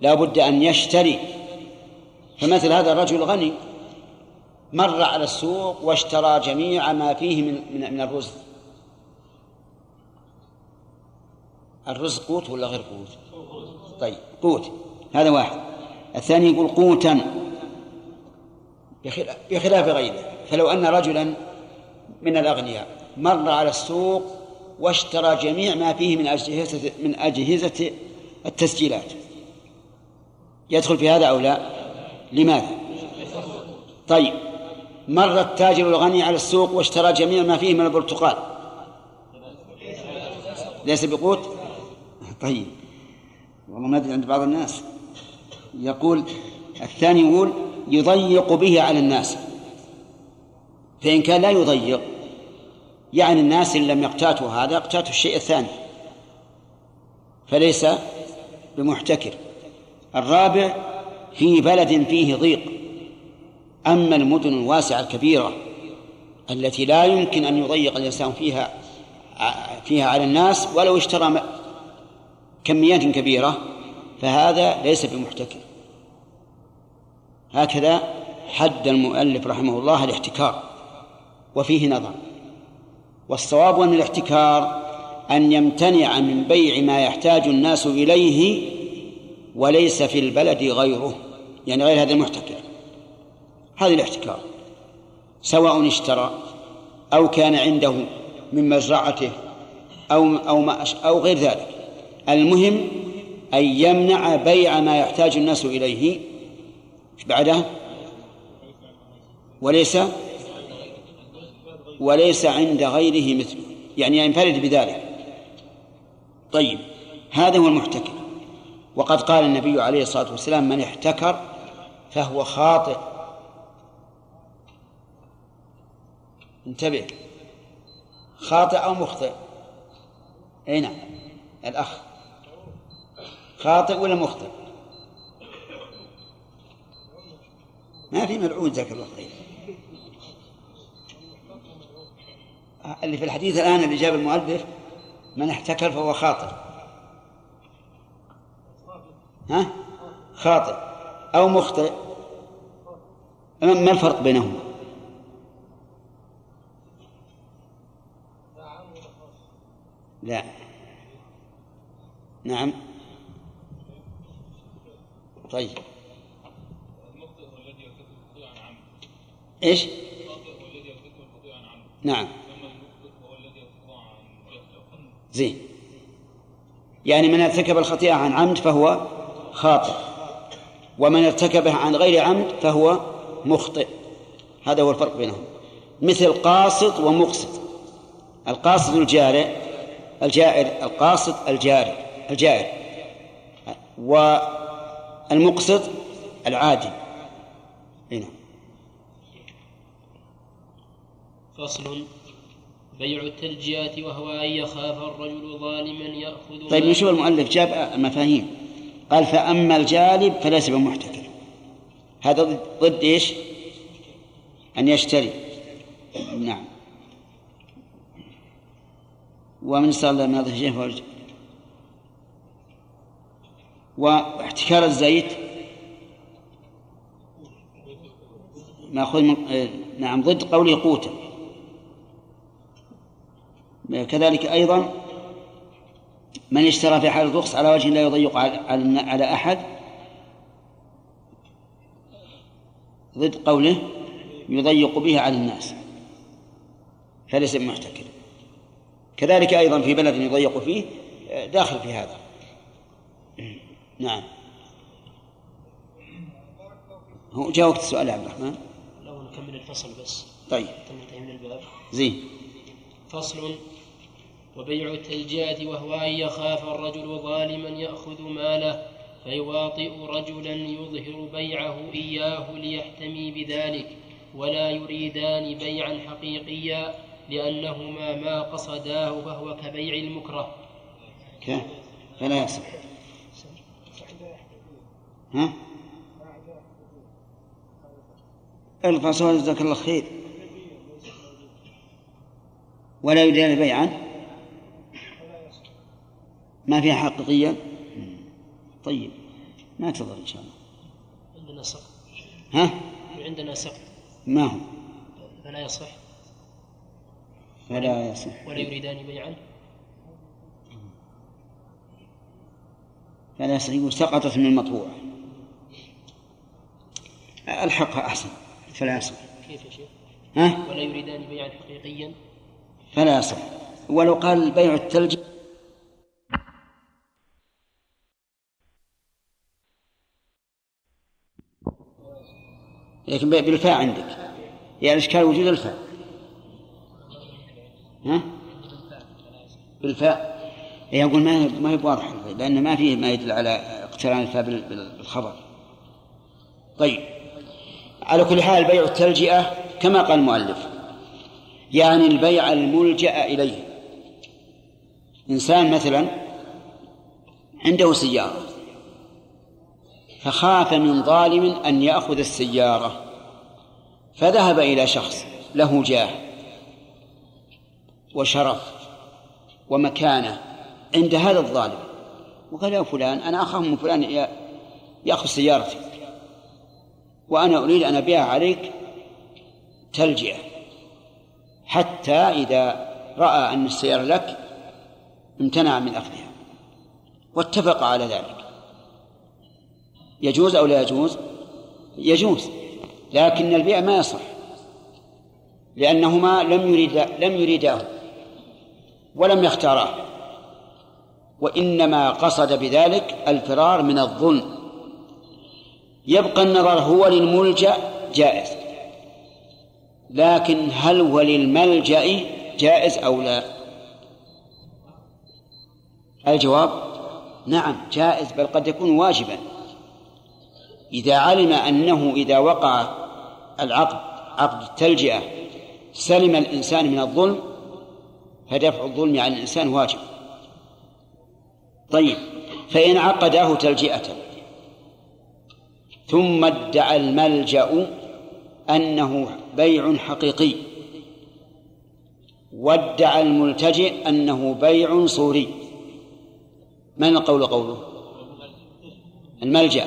لا بد أن يشتري. فمثل هذا الرجل غني مر على السوق واشترى جميع ما فيه من, من الرزق. الرزق قوت ولا غير قوت؟ طيب قوت. هذا واحد. الثاني يقول قوتا. بخلاف غيره. فلو أن رجلا من الأغنياء مر على السوق واشترى جميع ما فيه من أجهزة من أجهزة التسجيلات. يدخل في هذا أو لا؟ لماذا؟ طيب. مر التاجر الغني على السوق واشترى جميع ما فيه من البرتقال. ليس بقوت؟ طيب. والله ما أدري عند بعض الناس. يقول الثاني يقول يضيق به على الناس. فإن كان لا يضيق يعني الناس إن لم يقتاتوا هذا يقتاتوا الشيء الثاني. فليس بمحتكر. الرابع في بلد فيه ضيق. أما المدن الواسعة الكبيرة التي لا يمكن أن يضيق الإنسان فيها فيها على الناس ولو اشترى كميات كبيرة فهذا ليس بمحتكر. هكذا حد المؤلف رحمه الله الاحتكار وفيه نظر. والصواب أن الاحتكار أن يمتنع من بيع ما يحتاج الناس إليه وليس في البلد غيره يعني غير هذا المحتكر. هذا الاحتكار سواء اشترى أو كان عنده من مزرعته أو أو ما أو غير ذلك. المهم أن يمنع بيع ما يحتاج الناس إليه. بعده؟ وليس وليس عند غيره مثله يعني ينفرد بذلك. طيب هذا هو المحتكر. وقد قال النبي عليه الصلاة والسلام من احتكر فهو خاطئ. انتبه. خاطئ أو مخطئ؟ أي نعم. الأخ. خاطئ ولا مخطئ؟ ما في ملعون جزاك الله خير. اللي في الحديث الآن اللي جاب المؤلف من احتكر فهو خاطئ. ها؟ خاطئ أو مخطئ. ما الفرق بينهما؟ لا. نعم. طيب. إيش؟ نعم. زين. يعني من ارتكب الخطيئة عن عمد فهو خاطئ. ومن ارتكبها عن غير عمد فهو مخطئ. هذا هو الفرق بينهم. مثل قاصد ومقصد. القاصد الجارع الجائر القاصد الجاري الجائر. والمقسط العادل هنا فصل بيع التلجئة وهو أن يخاف الرجل ظالما يأخذ طيب نشوف المؤلف جاب المفاهيم. قال فأما الجالب فليس بمحتكر. هذا ضد, إيش؟ أن يشتري. نعم. ومن استغل من الشيء فهو واحتكار الزيت. ماخوذ من آه، نعم ضد قوله قوتا كذلك أيضا من اشترى في حال الرخص على وجه لا يضيق على أحد ضد قوله يضيق به على الناس فليس محتكر كذلك أيضا في بلد يضيق فيه داخل في هذا. نعم. هو جاء وقت السؤال يا عبد الرحمن. لو نكمل الفصل بس؟ طيب. ننتهي من الباب؟ زين. فصل. وبيع التلجئة وهو أن يخاف الرجل ظالما يأخذ ماله فيواطئ رجلا يظهر بيعه إياه ليحتمي بذلك ولا يريدان بيعا حقيقيا لأنهما ما قصداه فهو كبيع المكره؟ فلا يصح. ها؟ سؤال جزاك الله خير. ولا يريدان بيعا ما فيها حقيقية؟ طيب ما تضر إن شاء الله. عندنا سقط ها؟ عندنا سقط ما هو؟ فلا يصح. فلا يصح. ولا يريدان بيعا. فلا يصح. يقول سقطت من المطبوع. الحقها أحسن. فلا يصح. كيف يا شيخ؟ ها؟ ولا يريدان بيعا حقيقيا؟ فلا يصح. ولو قال بيع الثلج. لكن بالفاء عندك. يعني الإشكال وجود الفاء؟ ها؟ بالفاء. يقول ما ما هي واضحة لأن ما فيه ما يدل على اقتران الفاء بالخبر. طيب. على كل حال بيع التلجئة كما قال المؤلف يعني البيع الملجأ إليه. إنسان مثلا عنده سيارة فخاف من ظالم أن يأخذ السيارة فذهب إلى شخص له جاه وشرف ومكانة عند هذا الظالم وقال يا فلان أنا أخاف من فلان يأخذ سيارتي. وأنا أريد أن أبيعها عليك تلجئة. حتى إذا رأى أن السيارة لك امتنع من أخذها. واتفق على ذلك. يجوز أو لا يجوز؟ يجوز. لكن البيع ما يصح لأنهما لم يريد لم يريداه ولم يختاراه وإنما قصد بذلك الفرار من الظلم. يبقى النظر هو للملجأ جائز. لكن هل هو للملجأ جائز أو لا؟ الجواب نعم جائز بل قد يكون واجبا. إذا علم أنه إذا وقع العقد عقد التلجئة سلم الإنسان من الظلم فدفع الظلم عن الإنسان واجب. طيب فإن عقداه تلجئة ثم ادعى الملجأ أنه بيع حقيقي. وادعى الملتجئ أنه بيع صوري. من القول قوله؟ الملجأ.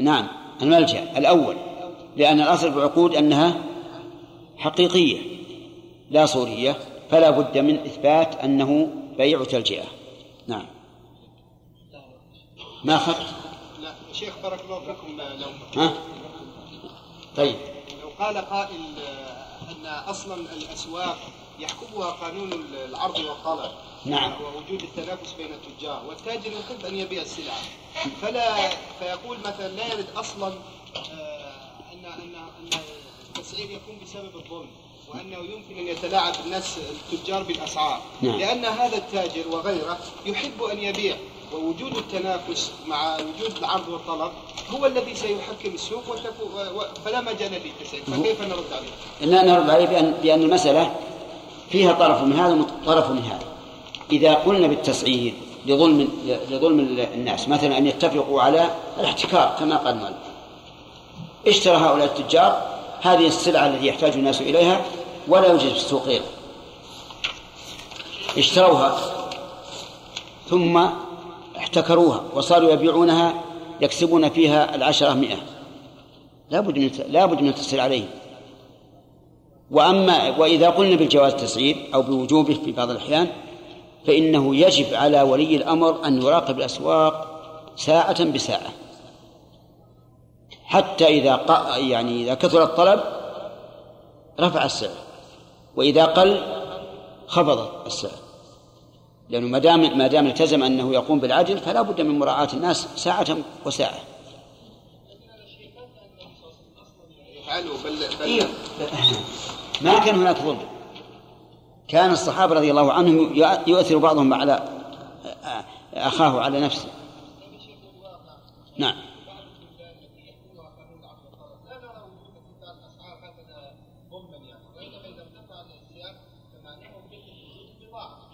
نعم الملجأ الأول. لأن الأصل في العقود أنها حقيقية لا صورية. فلا بد من إثبات أنه بيع تلجئة. نعم. ما لا شيخ بارك الله فيكم لو ها؟ طيب. لو قال قائل أن أصلا الأسواق يحكمها قانون العرض والطلب نعم. ووجود التنافس بين التجار والتاجر يحب أن يبيع السلعه فلا فيقول مثلا لا يرد أصلا آه، ان ان أن التسعير يكون بسبب الظلم وأنه يمكن أن يتلاعب الناس التجار بالأسعار. نعم. لأن هذا التاجر وغيره يحب أن يبيع. ووجود التنافس مع وجود العرض والطلب هو الذي سيحكم السوق فلا مجال للتسعير فكيف نرد عليه؟ نرد عليه بأن, بأن المسألة فيها طرف من هذا وطرف من هذا. إذا قلنا بالتسعير لظلم لظلم الناس مثلا أن يتفقوا على الاحتكار كما قال المؤلف اشترى هؤلاء التجار هذه السلعة التي يحتاج الناس إليها ولا يوجد في السوق غيره اشتروها ثم احتكروها وصاروا يبيعونها يكسبون فيها العشرة مئة. لا بد من لا بد من التسعير عليه وأما وإذا قلنا بالجواز التسعير أو بوجوبه في بعض الأحيان فإنه يجب على ولي الأمر أن يراقب الأسواق ساعة بساعة. حتى إذا يعني إذا كثر الطلب رفع السعر وإذا قل خفض السعر. لأنه ما دام ما دام التزم أنه يقوم بالعدل فلا بد من مراعاة الناس ساعة وساعة. إيه. ما كان هناك ظلم. كان الصحابة رضي الله عنهم يؤثر بعضهم على أخاه على نفسه. نعم.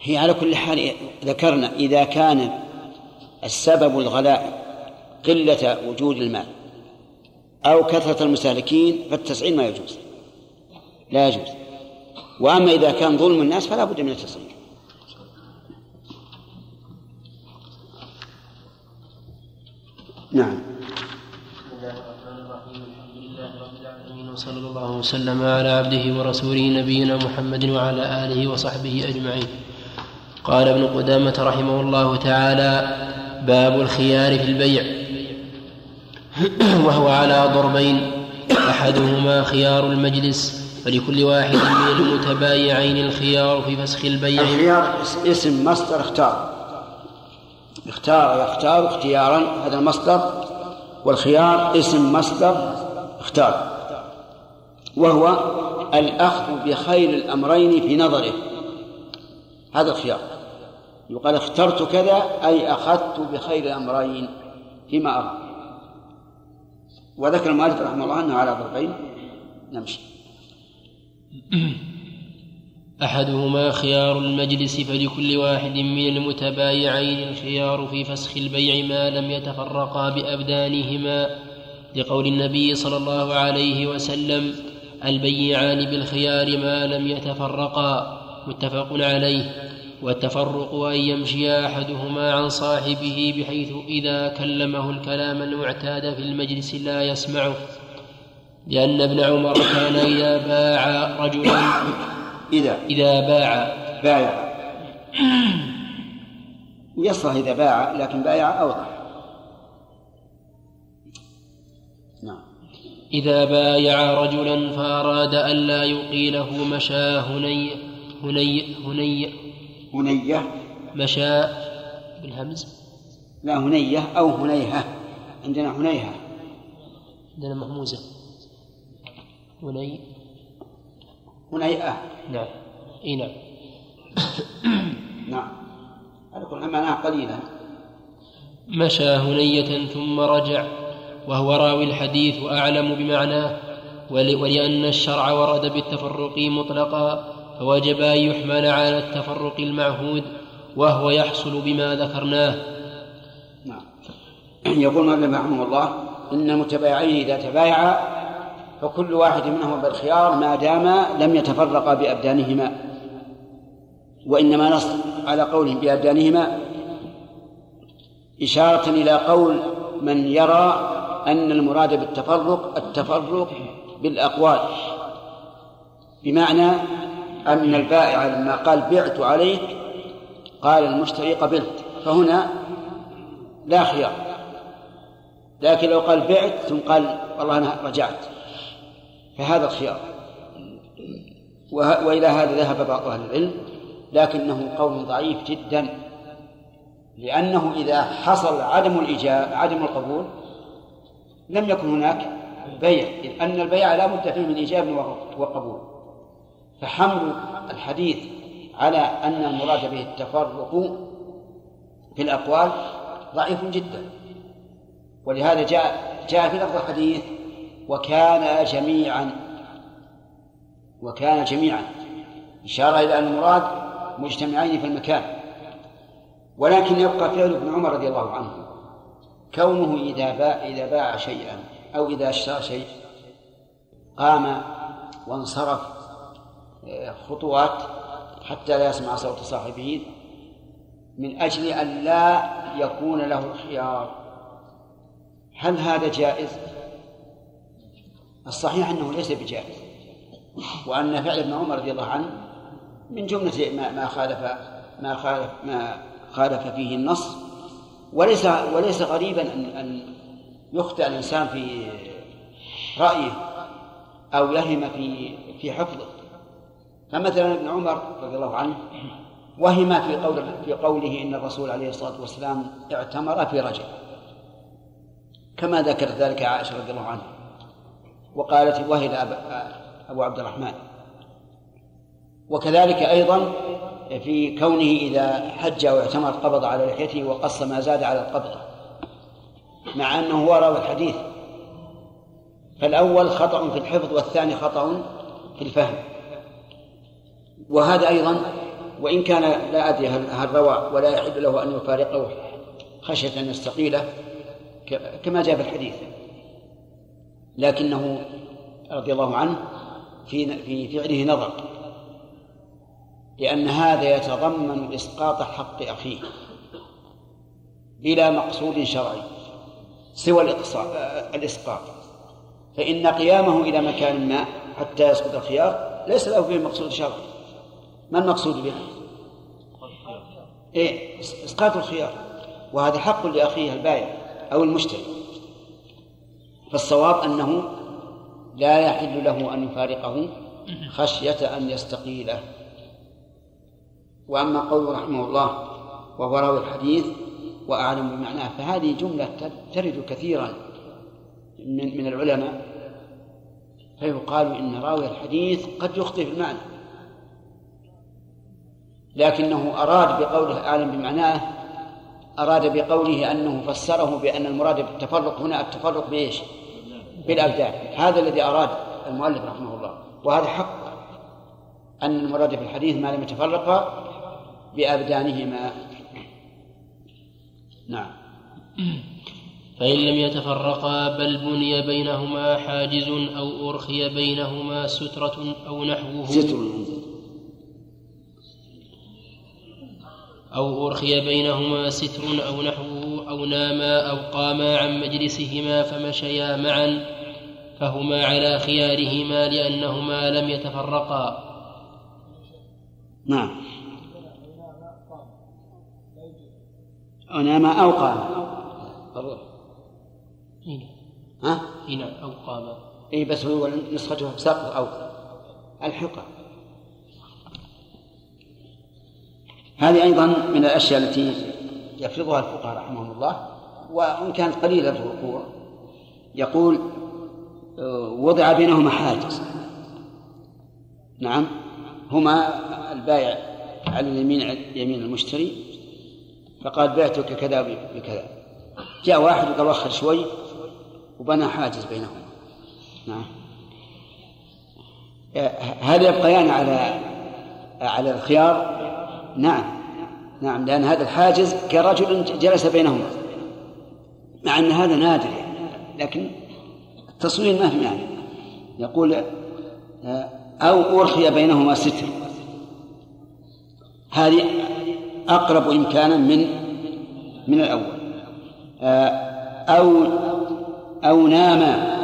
هي على كل حال ذكرنا إذا كان السبب الغلاء قلة وجود المال أو كثرة المستهلكين فالتسعير ما يجوز. لا يجوز. وأما إذا كان ظلم الناس فلا بد من التسعير نعم. وصلى الله وسلم على عبده ورسوله نبينا محمد وعلى آله وصحبه أجمعين. قال ابن قدامة رحمه الله تعالى باب الخيار في البيع. وهو على ضربين أحدهما خيار المجلس فلكل واحد من المتبايعين الخيار في فسخ البيع. الخيار اسم مصدر اختار. اختار يختار اختيارا هذا المصدر والخيار اسم مصدر اختار. وهو الأخذ بخير الأمرين في نظره. هذا الخيار. يقال اخترت كذا أي أخذت بخير الأمرين فيما أرى. وذكر المؤلف رحمه الله أنه على ضربين. نمشي. [clears throat] أحدهما خيار المجلس فلكل واحد من المتبايعين الخيار في فسخ البيع ما لم يتفرقا بأبدانهما. لقول النبي صلى الله عليه وسلم البيعان بالخيار ما لم يتفرقا. متفق عليه. والتفرق أن يمشي أحدهما عن صاحبه بحيث إذا كلمه الكلام المعتاد في المجلس لا يسمعه لأن ابن عمر كان إذا باع رجلا إذا؟ إذا باع. بايع ويصلح إذا باع لكن بايع أوضح. نعم. إذا بايع رجلا فأراد ألا يقيله مشى هني هني هني هنية. مشى بالهمز لا هنية أو هنيهة. عندنا هنيهة. عندنا مهموزة. هني. هنيئة. نعم. إي نعم. نعم. على كل معناها قليلا مشى هنية ثم رجع وهو راوي الحديث وأعلم بمعناه ولأن الشرع ورد بالتفرق مطلقا فوجب أن يحمل على التفرق المعهود وهو يحصل بما ذكرناه. نعم. يقول مالك رحمه الله إن المتبايعين إذا تبايعا فكل واحد منهما بالخيار ما دام لم يتفرقا بأبدانهما وإنما نص على قولهم بأبدانهما إشارة إلى قول من يرى أن المراد بالتفرق التفرق بالأقوال بمعنى أن البائع لما قال بعت عليك قال المشتري قبلت فهنا لا خيار. لكن لو قال بعت ثم قال والله أنا رجعت فهذا الخيار. وإلى هذا ذهب بعض أهل العلم لكنه قول ضعيف جدا لأنه إذا حصل عدم الإجابة عدم القبول لم يكن هناك بيع إذ أن البيع لا بد فيه من إجابة وقبول. فحمل الحديث على أن المراد به التفرق في الأقوال ضعيف جدا. ولهذا جاء جاء في لفظ الحديث وكان جميعا وكان جميعا. إشارة إلى أن المراد مجتمعين في المكان. ولكن يبقى فعل ابن عمر رضي الله عنه. كونه إذا باع إذا باع شيئا أو إذا اشترى شيء قام وانصرف خطوات حتى لا يسمع صوت صاحبه من أجل أن لا يكون له الخيار هل هذا جائز؟ الصحيح أنه ليس بجائز. وأن فعل ابن عمر رضي الله عنه من جملة ما ما خالف ما خالف ما خالف فيه النص. وليس وليس غريبا أن أن يخطئ الإنسان في رأيه أو يهم في في حفظه. فمثلا ابن عمر رضي الله عنه وهم في قول في قوله إن الرسول عليه الصلاة والسلام اعتمر في رجب كما ذكرت ذلك عائشة رضي الله عنها. وقالت وهل أبو عبد الرحمن. وكذلك أيضا في كونه إذا حج أو اعتمر قبض على لحيته وقص ما زاد على القبضه مع أنه هو راوي الحديث. فالأول خطأ في الحفظ والثاني خطأ في الفهم. وهذا أيضا وإن كان لا أدري هل روى ولا يحل له أن يفارقه خشية أن يستقيله كما جاء في الحديث. لكنه رضي الله عنه في في فعله نظر لأن هذا يتضمن إسقاط حق أخيه بلا مقصود شرعي سوى الإسقاط. فإن قيامه إلى مكان ما حتى يسقط الخيار ليس له فيه مقصود شرعي. ما المقصود به؟ إيه إسقاط الخيار. وهذا حق لأخيه البائع أو المشتري. فالصواب أنه لا يحل له أن يفارقه خشية أن يستقيله. وأما قوله رحمه الله وهو راوي الحديث وأعلم بمعناه فهذه جملة ترد كثيرا من من العلماء فيقال إن راوي الحديث قد يخطئ في المعنى. لكنه أراد بقوله أعلم بمعناه أراد بقوله أنه فسره بأن المراد بالتفرق هنا التفرق بإيش؟ بالأبدان. هذا الذي أراد المؤلف رحمه الله. وهذا حق. أن المراد في الحديث ما لم يتفرقا بأبدانهما. نعم. فإن لم يتفرقا بل بني بينهما حاجز أو أرخي بينهما سترة أو نحوه. ستر. أو أرخي بينهما ستر أو نحوه أو ناما أو قاما عن مجلسهما فمشيا معا فهما على خيارهما لأنهما لم يتفرقا. نعم. أو ناما أو قاما. ها؟ هنا أو قاما. إي بس هو نسخته بساق أو الحقى. هذه أيضا من الأشياء التي يفرضها الفقهاء رحمهم الله وإن كانت قليلة الوقوع يقول وضع بينهما حاجز. نعم هما البائع على اليمين يمين المشتري فقال بعتك كذا بكذا. جاء واحد وقال وخر شوي وبنى حاجز بينهما. نعم. هل يبقيان على على الخيار. نعم. نعم لأن هذا الحاجز كرجل جلس بينهما. مع أن هذا نادر لكن التصوير ما في معنى. يقول أو أرخي بينهما ستر. هذه أقرب إمكانا من من الأول. أو أو ناما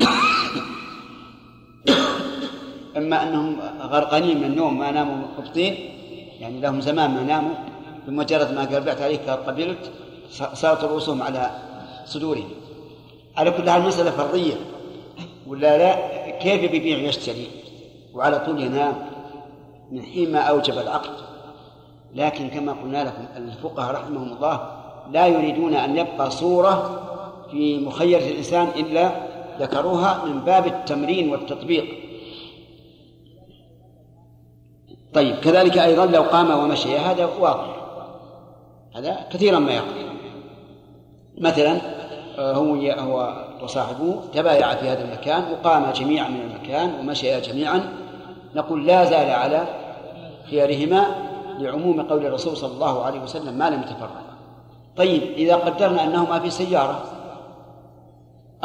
[coughs] إما أنهم غرقانين من النوم ما ناموا مخبطين يعني لهم زمان ما ناموا بمجرد ما قال بعت عليك قبلت صارت رؤوسهم على صدورهم. على كل حال مسألة فرضية. ولا لا كيف بيبيع ويشتري وعلى طول ينام من حين ما أوجب العقد. لكن كما قلنا لكم الفقهاء رحمهم الله لا يريدون أن يبقى صورة في مخيرة الإنسان إلا ذكروها من باب التمرين والتطبيق. طيب كذلك أيضا لو قام ومشي هذا واضح. هذا كثيرا ما يقع مثلا آه، هو هو وصاحبه تبايعا في هذا المكان وقاما جميعا من المكان ومشيا جميعا. نقول لا زال على خيارهما لعموم قول الرسول صلى الله عليه وسلم ما لم يتفرقا طيب إذا قدرنا أنهما في سيارة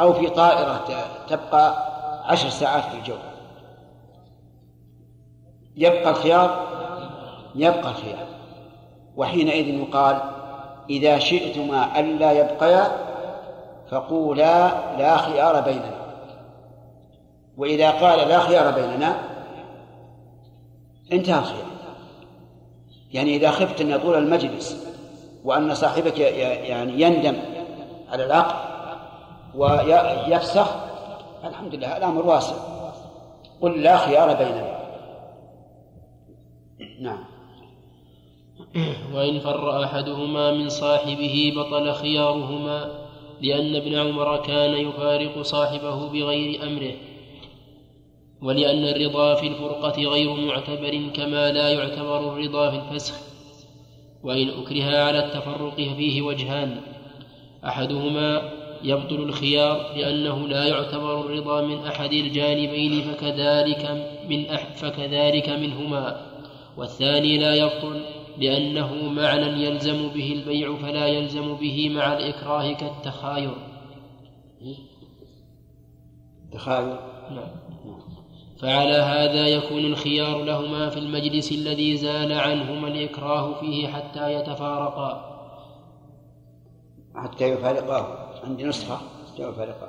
أو في طائرة تبقى عشر ساعات في الجو يبقى الخيار يبقى الخيار. وحينئذ يقال إذا شئتما ألا يبقيا فقولا لا خيار بيننا. وإذا قال لا خيار بيننا انتهى الخيار. يعني إذا خفت أن طول المجلس وأن صاحبك يعني يندم على العقد ويفسخ الحمد لله الأمر واسع. قل لا خيار بيننا. نعم. وإن فر أحدهما من صاحبه بطل خيارهما لأن ابن عمر كان يفارق صاحبه بغير أمره ولأن الرضا في الفرقة غير معتبر كما لا يعتبر الرضا في الفسخ. وإن أكره على التفرق فيه وجهان أحدهما يبطل الخيار لأنه لا يعتبر الرضا من أحد الجانبين فكذلك من أح فكذلك منهما. والثاني لا يبطل لأنه معنى يلزم به البيع فلا يلزم به مع الإكراه كالتخاير. تخاير. نعم. فعلى هذا يكون الخيار لهما في المجلس الذي زال عنهما الإكراه فيه حتى يتفارقا. حتى يفارقا عندي نسخة. حتى يفارقا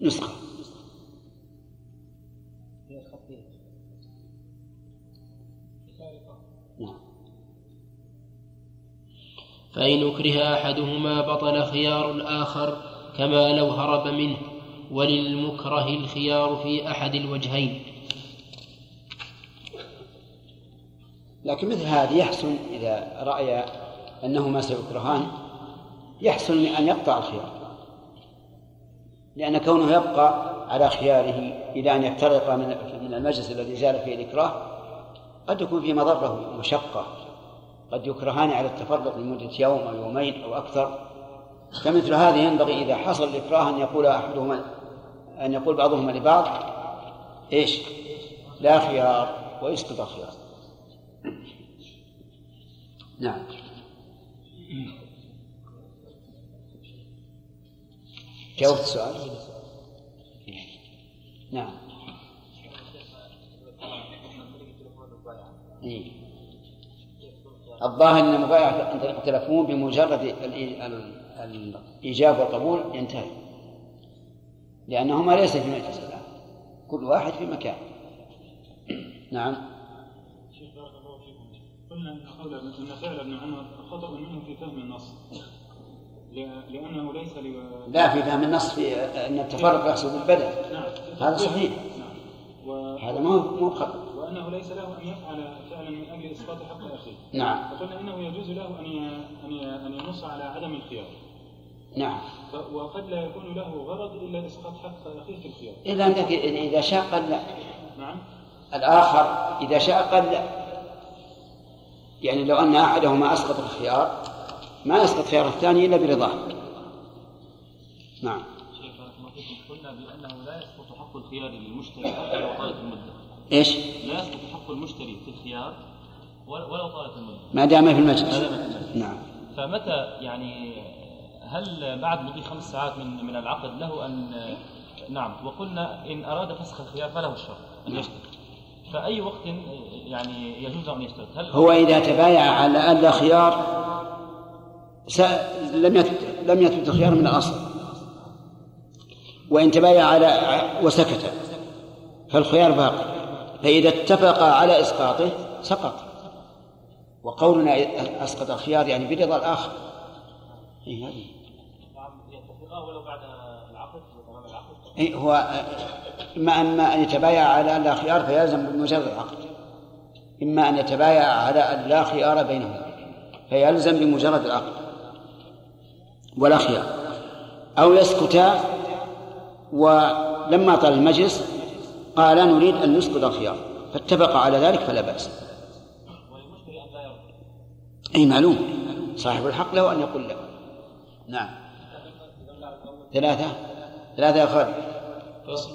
نسخة. فإن أكره أحدهما بطل خيار الآخر كما لو هرب منه وللمكره الخيار في أحد الوجهين. لكن مثل هذه يحسن إذا رأي أنهما سيكرهان يحسن أن يقطع الخيار لأن كونه يبقى على خياره إلى أن يفترق من المجلس الذي زال فيه الإكراه قد يكون فيه مضرة ومشقة قد يكرهان على التفرق لمدة يوم أو يومين أو أكثر. فمثل هذا ينبغي إذا حصل الإكراه أن يقول أحدهما أن يقول بعضهما لبعض إيش؟ لا خيار ويسقط الخيار. نعم. جاوبت السؤال. نعم. إيه. الظاهر إن المبايعه عند التلفون بمجرد الإيجاب والقبول ينتهي. لأنهما ليس في مجلس الآن. كل واحد في مكان. نعم. شيخ بارك الله فيكم. قلنا إن قول إن فعل ابن عمر خطأ منه في فهم النص. لأنه ليس لا في فهم النص في أن التفرق يحصل بالبدن نعم. هذا صحيح. نعم. و... هذا مو مو خطأ. وأنه ليس له أن يفعل فعلا من أجل اسقاط حق أخيه. نعم. وقلنا إنه يجوز له أن أن أن ينص على عدم الخيار. نعم. وقد لا يكون له غرض إلا إسقاط حق أخيه في الخيار. إذا أنت اذا شاء قال لا. نعم. الآخر إذا شاء قال لا. يعني لو أن أحدهما أسقط الخيار ما يسقط خيار الثاني إلا برضاه. نعم. شيخ قلنا بأنه لا يسقط حق الخيار للمشتري حتى لو طالت المدة. إيش؟ لا يسقط حق المشتري في الخيار ولو طالت المده ما دام في المجلس. ما دام في المجلس. نعم. فمتى يعني هل بعد مضي خمس ساعات من من العقد له ان نعم. وقلنا إن أراد فسخ الخيار فله الشرط أن يشترط فأي وقت يعني يجوز أن يشترط هل هو إذا تبايع على الا خيار س... لم يثبت لم يثبت الخيار من الأصل. وإن تبايع على وسكت. فالخيار باقي. فإذا اتفق على إسقاطه سقط. وقولنا أسقط الخيار يعني برضا الآخر. إيه هذه. إيه هو إما أما أن يتبايع على أن لا خيار فيلزم بمجرد العقد. إما أن يتبايع على أن لا خيار بينهما فيلزم بمجرد العقد. ولا خيار. أو يسكتا ولما طال المجلس قال نريد أن نسكت الخيار. فاتفق على ذلك فلا بأس. أي معلوم. صاحب الحق له أن يقول له نعم. ثلاثة. ثلاثة يا خالد. فصل.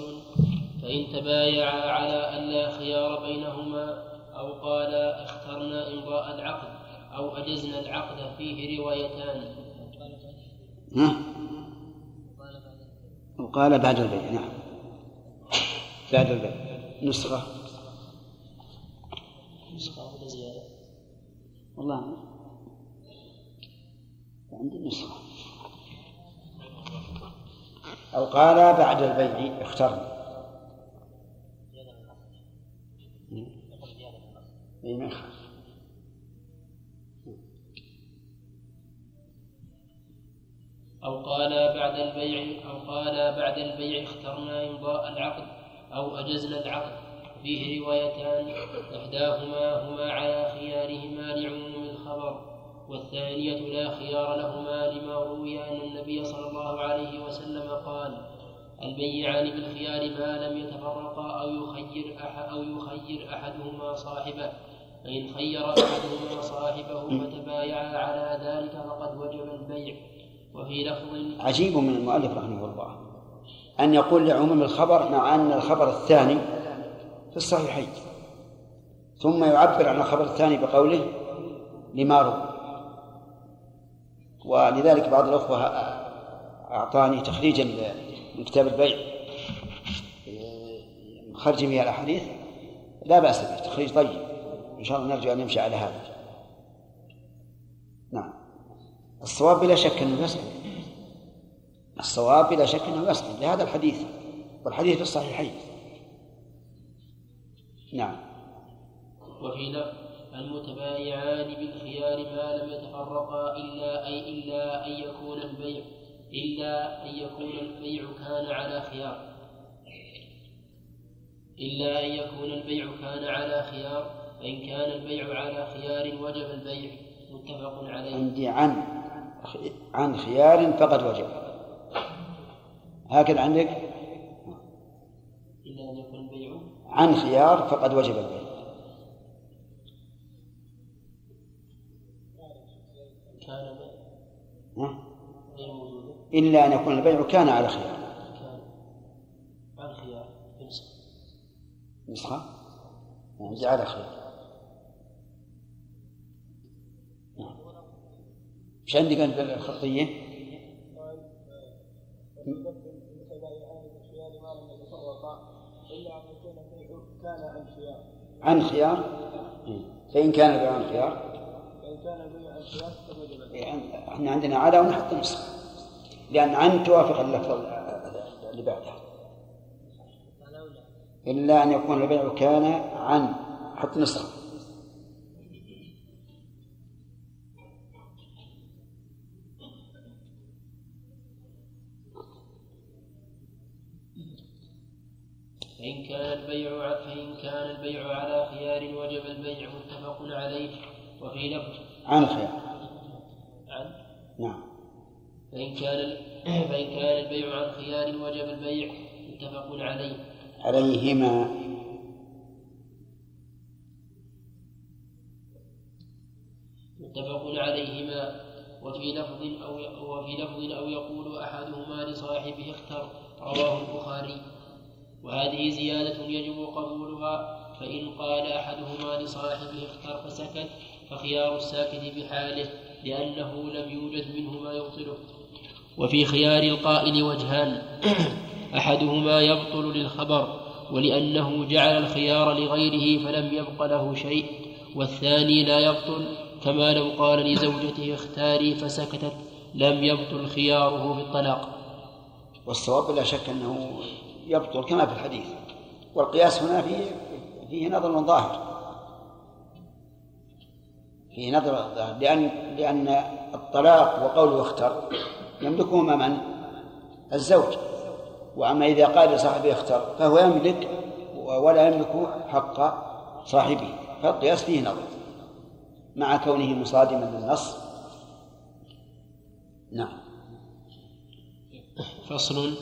فإن تبايعا على أن لا خيار بينهما أو قالا اخترنا إمضاء العقد أو أجزنا العقد فيه روايتان. ها؟ وقال بعد البيع. نعم. بعد البيع نسخة. نسخة ولا زيادة؟ والله عندي نسخة. أو قال بعد البيع اخترنا. اي ما يخالف. أو قال بعد البيع أو قال بعد البيع اخترنا إمضاء العقد. أو أجزنا العقد. فيه روايتان إحداهما هما على خيارهما لعموم الخبر والثانية لا خيار لهما لما روي أن النبي صلى الله عليه وسلم قال البيعان بالخيار ما لم يتفرقا أو يخير أو يخير أحدهما صاحبه. فإن خير أحدهما صاحبه فتبايعا على ذلك فقد وجب البيع. وفي لفظ عجيب من المؤلف رحمه الله. أن يقول لعموم الخبر مع أن الخبر الثاني في الصحيحين. ثم يعبر عن الخبر الثاني بقوله لما روى. ولذلك بعض الأخوة أعطاني تخريجا من كتاب البيع خرج فيها الأحاديث. لا بأس به تخريج طيب. إن شاء الله نرجو أن نمشي على هذا. نعم. الصواب بلا شك أنه يسلم الصواب بلا شك أنه يسلم لهذا الحديث والحديث في الصحيحين. نعم. وفي لفظ المتبايعان بالخيار ما لم يتفرقا إلا أي إلا أن يكون البيع إلا أن يكون البيع كان على خيار. إلا أن يكون البيع كان على خيار فإن كان البيع على خيار وجب البيع. متفق عليه. عندي عن عن خيار فقد وجب. هكذا عندك؟ إلا أن يكون البيع عن خيار فقد وجب البيع. كان موجود. إلا أن يكون البيع كان على خيار. كان. عن خيار. نسخة. عندي على خيار. نعم. إيش عندك انت الخطية؟ عن خيار إيه. فإن كان البيع عن خيار فإن كان البيع عن خيار فوجب البيع إحنا عندنا على ونحط نسخة لأن عن توافق اللفظ اللي بعدها إلا أن يكون البيع كان عن حط نسخة البيع فإن كان البيع على خيار وجب البيع متفق عليه. وفي لفظ عن خيار عن نعم. فإن كان [clears throat] فإن كان البيع عن خيار وجب البيع متفق عليه. عليهما. متفق عليهما. وفي لفظ أو وفي لفظ أو يقول أحدهما لصاحبه اختر. رواه البخاري. وهذه زيادة يجب قبولها فإن قال أحدهما لصاحبه اختر فسكت فخيار الساكت بحاله لأنه لم يوجد منه ما يبطله. وفي خيار القائل وجهان [clears throat] أحدهما يبطل للخبر ولأنه جعل الخيار لغيره فلم يبق له شيء والثاني لا يبطل كما لو قال لزوجته اختاري فسكتت لم يبطل خياره في الطلاق والصواب بلا شك أنه يبطل كما في الحديث. والقياس هنا فيه فيه نظر ظاهر. فيه نظر ظاهر. لأن لأن الطلاق وقوله اختر يملكهما من؟ الزوج. وأما إذا قال لصاحبه اختر فهو يملك ولا يملك حق صاحبه. فالقياس فيه نظر. مع كونه مصادما للنص. نعم. فصل.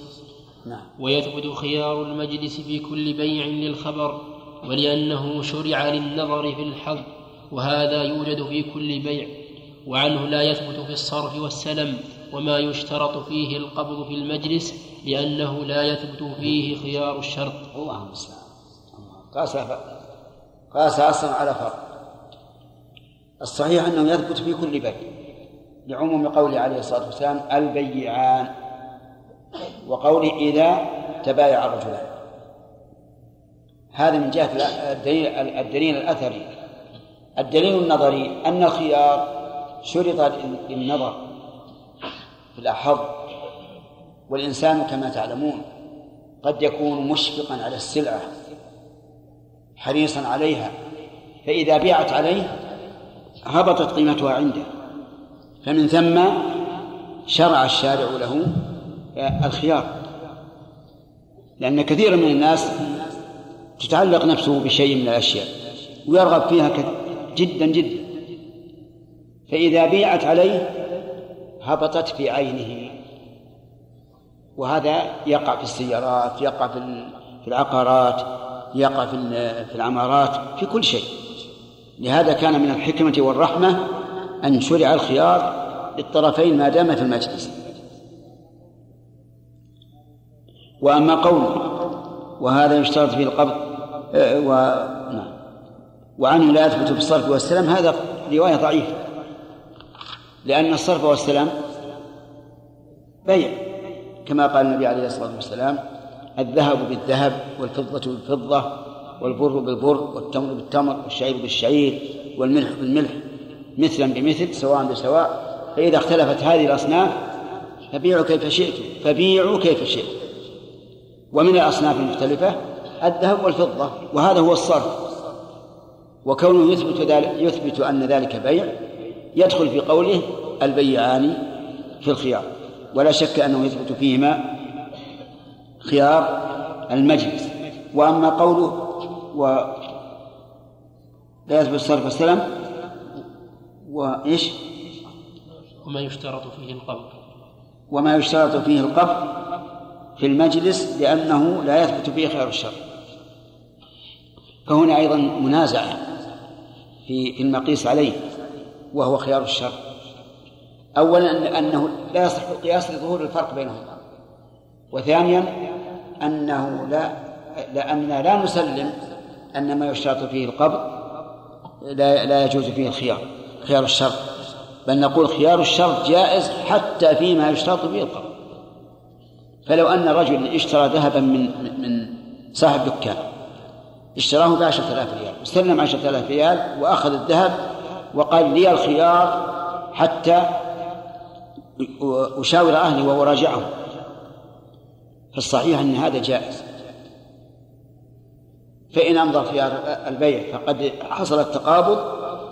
نعم. ويثبت خيار المجلس في كل بيع للخبر ولأنه شرع للنظر في الحظ وهذا يوجد في كل بيع وعنه لا يثبت في الصرف والسلم وما يشترط فيه القبض في المجلس لأنه لا يثبت فيه خيار الشرط. الله المستعان. قاس قاس أصلا على فرق. الصحيح أنه يثبت في كل بيع لعموم قوله عليه الصلاة والسلام البيعان. وقوله إذا تبايع الرجلان. هذا من جهة الدليل, الدليل الأثري. الدليل النظري أن الخيار شرط للنظر في الأحظ والإنسان كما تعلمون قد يكون مشفقا على السلعة حريصا عليها فإذا بيعت عليه هبطت قيمتها عنده. فمن ثم شرع الشارع له الخيار. لأن كثيرا من الناس تتعلق نفسه بشيء من الأشياء ويرغب فيها جدا جدا. فإذا بيعت عليه هبطت في عينه. وهذا يقع في السيارات يقع في العقارات يقع في العمارات في كل شيء. لهذا كان من الحكمة والرحمة أن شرع الخيار للطرفين ما دام في المجلس. وأما قول وهذا يشترط فيه القبض آه، و... نعم. وعنه لا يثبت في الصرف والسلام هذا رواية ضعيفة. لأن الصرف والسلام بيع. كما قال النبي عليه الصلاة والسلام الذهب بالذهب والفضة بالفضة والبر بالبر والتمر بالتمر والشعير بالشعير والملح بالملح مثلا بمثل سواء بسواء. فإذا اختلفت هذه الأصناف فبيعوا كيف شئتم فبيعوا كيف شئتم. ومن الأصناف المختلفة الذهب والفضة وهذا هو الصرف. وكونه يثبت ذلك يثبت أن ذلك بيع يدخل في قوله البيعان في الخيار. ولا شك أنه يثبت فيهما خيار المجلس. وأما قوله و لا يثبت الصرف والسلام وإيش وما يشترط فيه القبض. وما يشترط فيه القبض في المجلس لأنه لا يثبت فيه خير الشر. فهنا أيضا منازعة في في المقيس عليه وهو خيار الشر. أولا أنه لا يصح القياس لظهور الفرق بينهما. وثانيا أنه لا لأننا لا نسلم أن ما يشترط فيه القبض لا لا يجوز فيه الخيار خيار الشرط بل نقول خيار الشرط جائز حتى فيما يشترط فيه القبض. فلو أن رجل اشترى ذهبا من من صاحب دكان اشتراه بعشرة آلاف ريال وسلم عشرة آلاف ريال وأخذ الذهب وقال لي الخيار حتى أشاور أهلي وأراجعهم. فالصحيح أن هذا جائز. فإن أمضى خيار البيع فقد حصل التقابض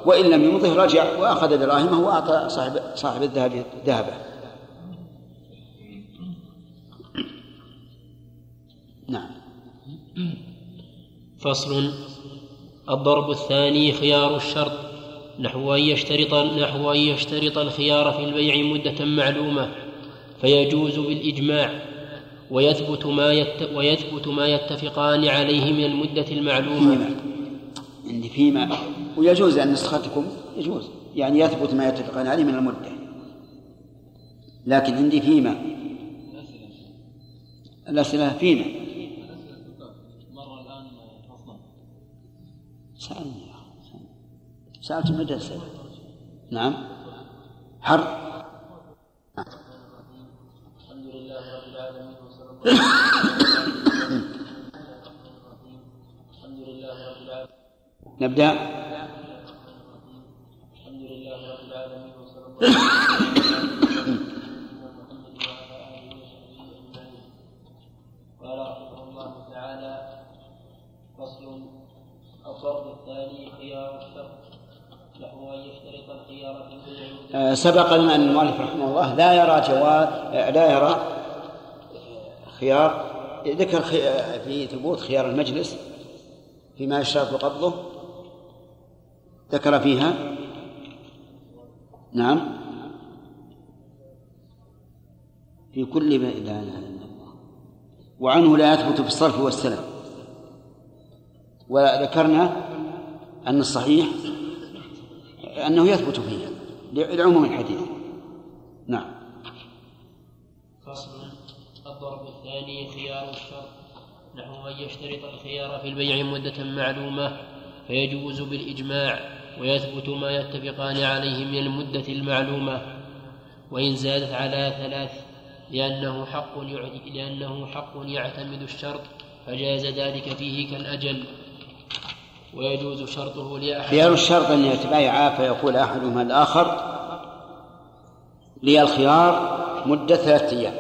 وإن لم يمضه رجع وأخذ دراهمه وأعطى صاحب صاحب الذهب ذهبه. نعم. فصل الضرب الثاني خيار الشرط نحو أن يشترط نحو أن يشترط الخيار في البيع مدة معلومة فيجوز بالإجماع ويثبت ما يت ويثبت ما يتفقان عليه من المدة المعلومة. فيما عندي فيما ويجوز أن نسختكم يجوز. يعني يثبت ما يتفقان عليه من المدة. لكن عندي فيما. الأسئلة فيما؟ سألني. سألت المدرسة نعم. حر. الحمد لله رب العالمين الحمد لله رب العالمين نبدأ. الحمد لله رب العالمين الله قال رحمه الله تعالى فصل الضرب الثاني خيار الشرط له أن يشترط الخيار في البيع سبق لنا ان المؤلف رحمه الله. لا يرى جواز لا يرى خيار. ذكر في ثبوت خيار المجلس فيما يشترط قبضه. ذكر فيها. نعم. في كل لا إله إلا الله. وعنه لا يثبت في الصرف والسلام وذكرنا أن الصحيح أنه يثبت فيها لعموم الحديث. نعم. الضرب الثاني خيار الشرط نحو أن يشترط الخيار في البيع مدة معلومة فيجوز بالإجماع ويثبت ما يتفقان عليه من المدة المعلومة. وإن زادت على ثلاث لأنه حق لأنه حق يعتمد الشرط فجاز ذلك فيه كالأجل. ويجوز شرطه لأحد. خيار الشرط أن يتبايعا فيقول أحدهما الآخر لي الخيار مدة ثلاثة أيام.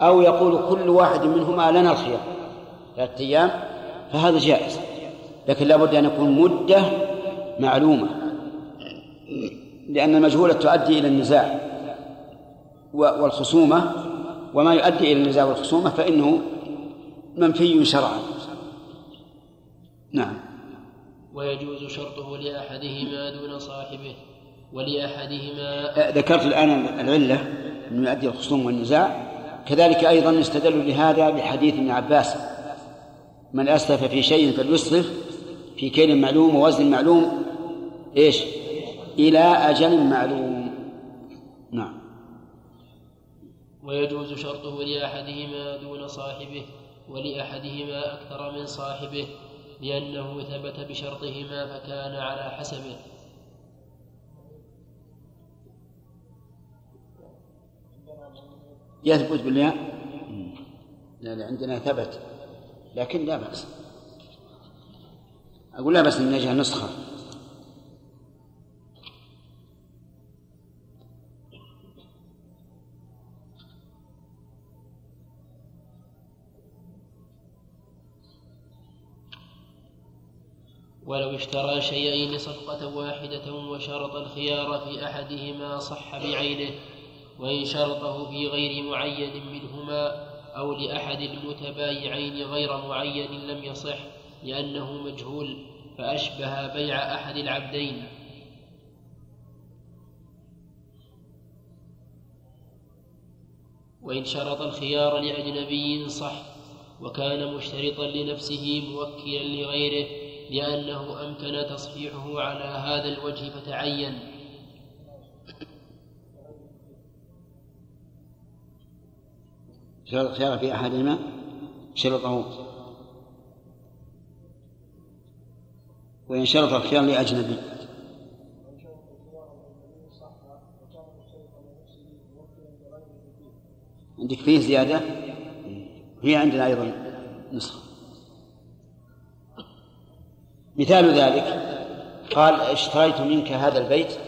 أو يقول كل واحد منهما لنا الخيار ثلاثة أيام فهذا جائز. لكن لابد أن يكون مدة معلومة لأن المجهولة تؤدي إلى النزاع والخصومة وما يؤدي إلى النزاع والخصومة فإنه منفي شرعا. نعم. ويجوز شرطه لأحدهما دون صاحبه ولأحدهما ذكرت الآن العلة أنه يؤدي الخصوم والنزاع. كذلك أيضا يستدل لهذا بحديث ابن عباس. من أسلف في شيء فليسرف في كيل معلوم ووزن معلوم. إيش؟ إلى أجل معلوم. نعم. ويجوز شرطه لأحدهما دون صاحبه ولأحدهما أكثر من صاحبه. لأنه ثبت بشرطهما فكان على حسبه. يثبت بالياء؟ لا عندنا ثبت لكن لا بأس. أقول لا بأس أن نجعل نسخة. ولو اشترى شيئين صفقة واحدة وشرط الخيار في أحدهما صح بعينه وإن شرطه في غير معين منهما أو لأحد المتبايعين غير معين لم يصح لأنه مجهول فأشبه بيع أحد العبدين. وإن شرط الخيار لأجنبي صح وكان مشترطا لنفسه موكلا لغيره لأنه أمكن تصحيحه على هذا الوجه فتعين. شرط الخيار في أحدهما؟ شرطه. وإن شرط الخيار لأجنبي. عندك فيه زيادة؟ هي عندنا أيضا نسخة. مثال ذلك قال اشتريت منك هذا البيت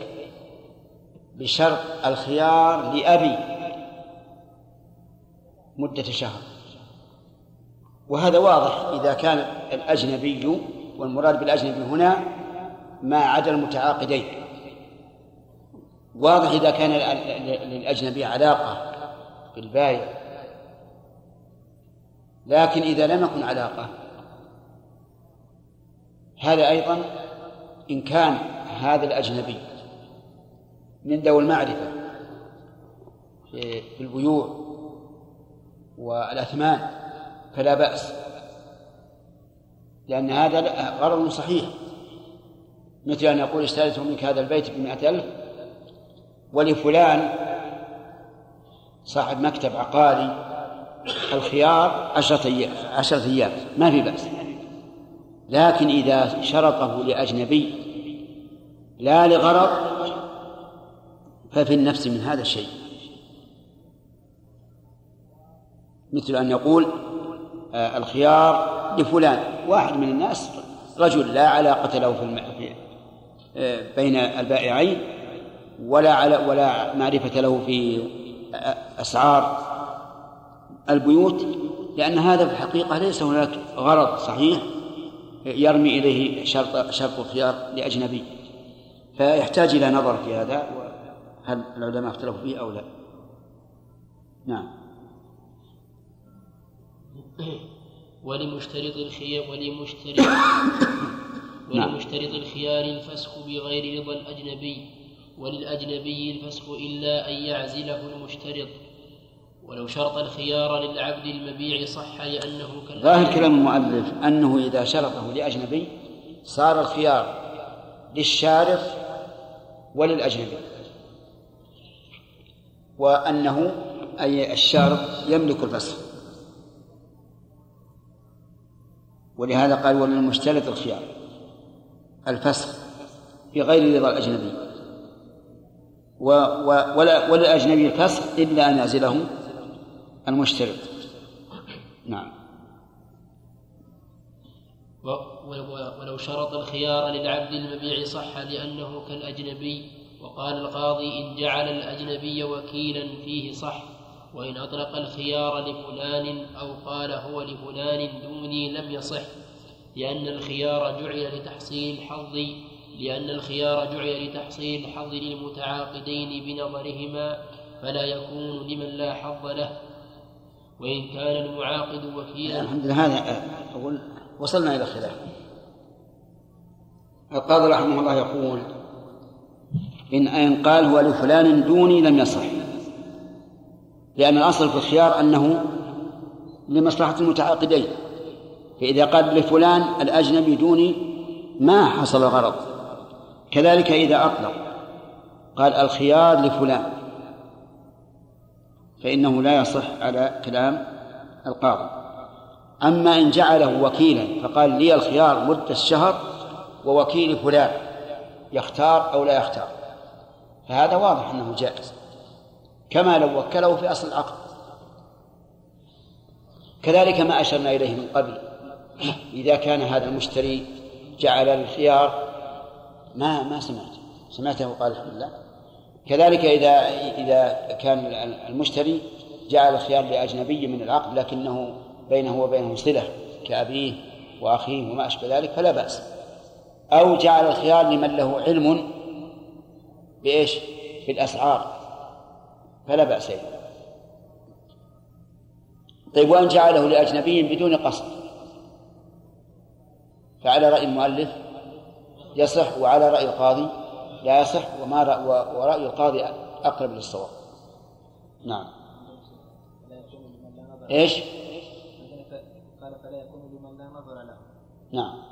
بشرط الخيار لأبي مدة شهر. وهذا واضح إذا كان الأجنبي والمراد بالأجنبي هنا ما عدا المتعاقدين. واضح إذا كان للأجنبي علاقة بالبايع لكن إذا لم يكن علاقة هذا أيضا إن كان هذا الأجنبي من ذوي المعرفة في البيوع والأثمان فلا بأس لأن هذا غرض صحيح. مثل أن يقول اشتريت منك هذا البيت بمئة ألف ولفلان صاحب مكتب عقاري الخيار عشرة أيام عشرة أيام ما في بأس. لكن إذا شرطه لأجنبي لا لغرض ففي النفس من هذا الشيء. مثل أن يقول آه، الخيار لفلان. واحد من الناس رجل لا علاقة له في آه، بين البائعين ولا على ولا معرفة له في آه، أسعار البيوت لأن هذا في الحقيقة ليس هناك غرض صحيح يرمي إليه شرط شرط الخيار لأجنبي. فيحتاج إلى نظر في هذا هل العلماء اختلفوا فيه أو لا. نعم. [coughs] ولمشترط الخيار ولمشترط [coughs] نعم. ولمشترط الخيار الفسخ بغير رضا الأجنبي وللأجنبي الفسخ إلا أن يعزله المشترط. ولو شرط الخيار للعبد المبيع صح لأنه ظاهر كلام المؤلف أنه إذا شرطه لأجنبي صار الخيار للشارف وللأجنبي. وأنه أي الشارط يملك الفسخ ولهذا قال وللمشترط الخيار الفسخ بغير رضا الأجنبي. و ولا وللأجنبي الفسخ إلا أن يعزله المشترط نعم. ولو شرط الخيار للعبد المبيع صح لأنه كالأجنبي وقال القاضي إن جعل الأجنبي وكيلا فيه صح وإن أطلق الخيار لفلان أو قال هو لفلان دوني لم يصح لأن الخيار جعل لتحصيل الحظ لأن الخيار جعل لتحصيل الحظ للمتعاقدين بنظرهما فلا يكون لمن لا حظ له. وإن كان المعاقد وكيلا. الحمد لله هذا أقول وصلنا إلى خلاف. القاضي رحمه الله يقول إن إن قال هو لفلان دوني لم يصح. لأن الأصل في الخيار أنه لمصلحة المتعاقدين. فإذا قال لفلان الأجنبي دوني ما حصل غرض. كذلك إذا أطلق قال الخيار لفلان. فإنه لا يصح على كلام القاضي. أما إن جعله وكيلا فقال لي الخيار مدة الشهر ووكيل فلان يختار أو لا يختار. فهذا واضح أنه جائز. كما لو وكله في أصل العقد. كذلك ما أشرنا إليه من قبل. إذا كان هذا المشتري جعل الخيار ما ما سمعت. سمعته قال الحمد لله. كذلك إذا إذا كان المشتري جعل الخيار لأجنبي من العقد لكنه بينه وبينه صلة كأبيه وأخيه وما أشبه ذلك فلا بأس. أو جعل الخيار لمن له علم بإيش؟ بالأسعار فلا بأس أيضا. طيب وإن جعله لأجنبي بدون قصد. فعلى رأي المؤلف يصح وعلى رأي القاضي لا يصح وما رأي ورأي القاضي أقرب للصواب. نعم. إيش؟ قال فلا يكون لمن لا نظر له نعم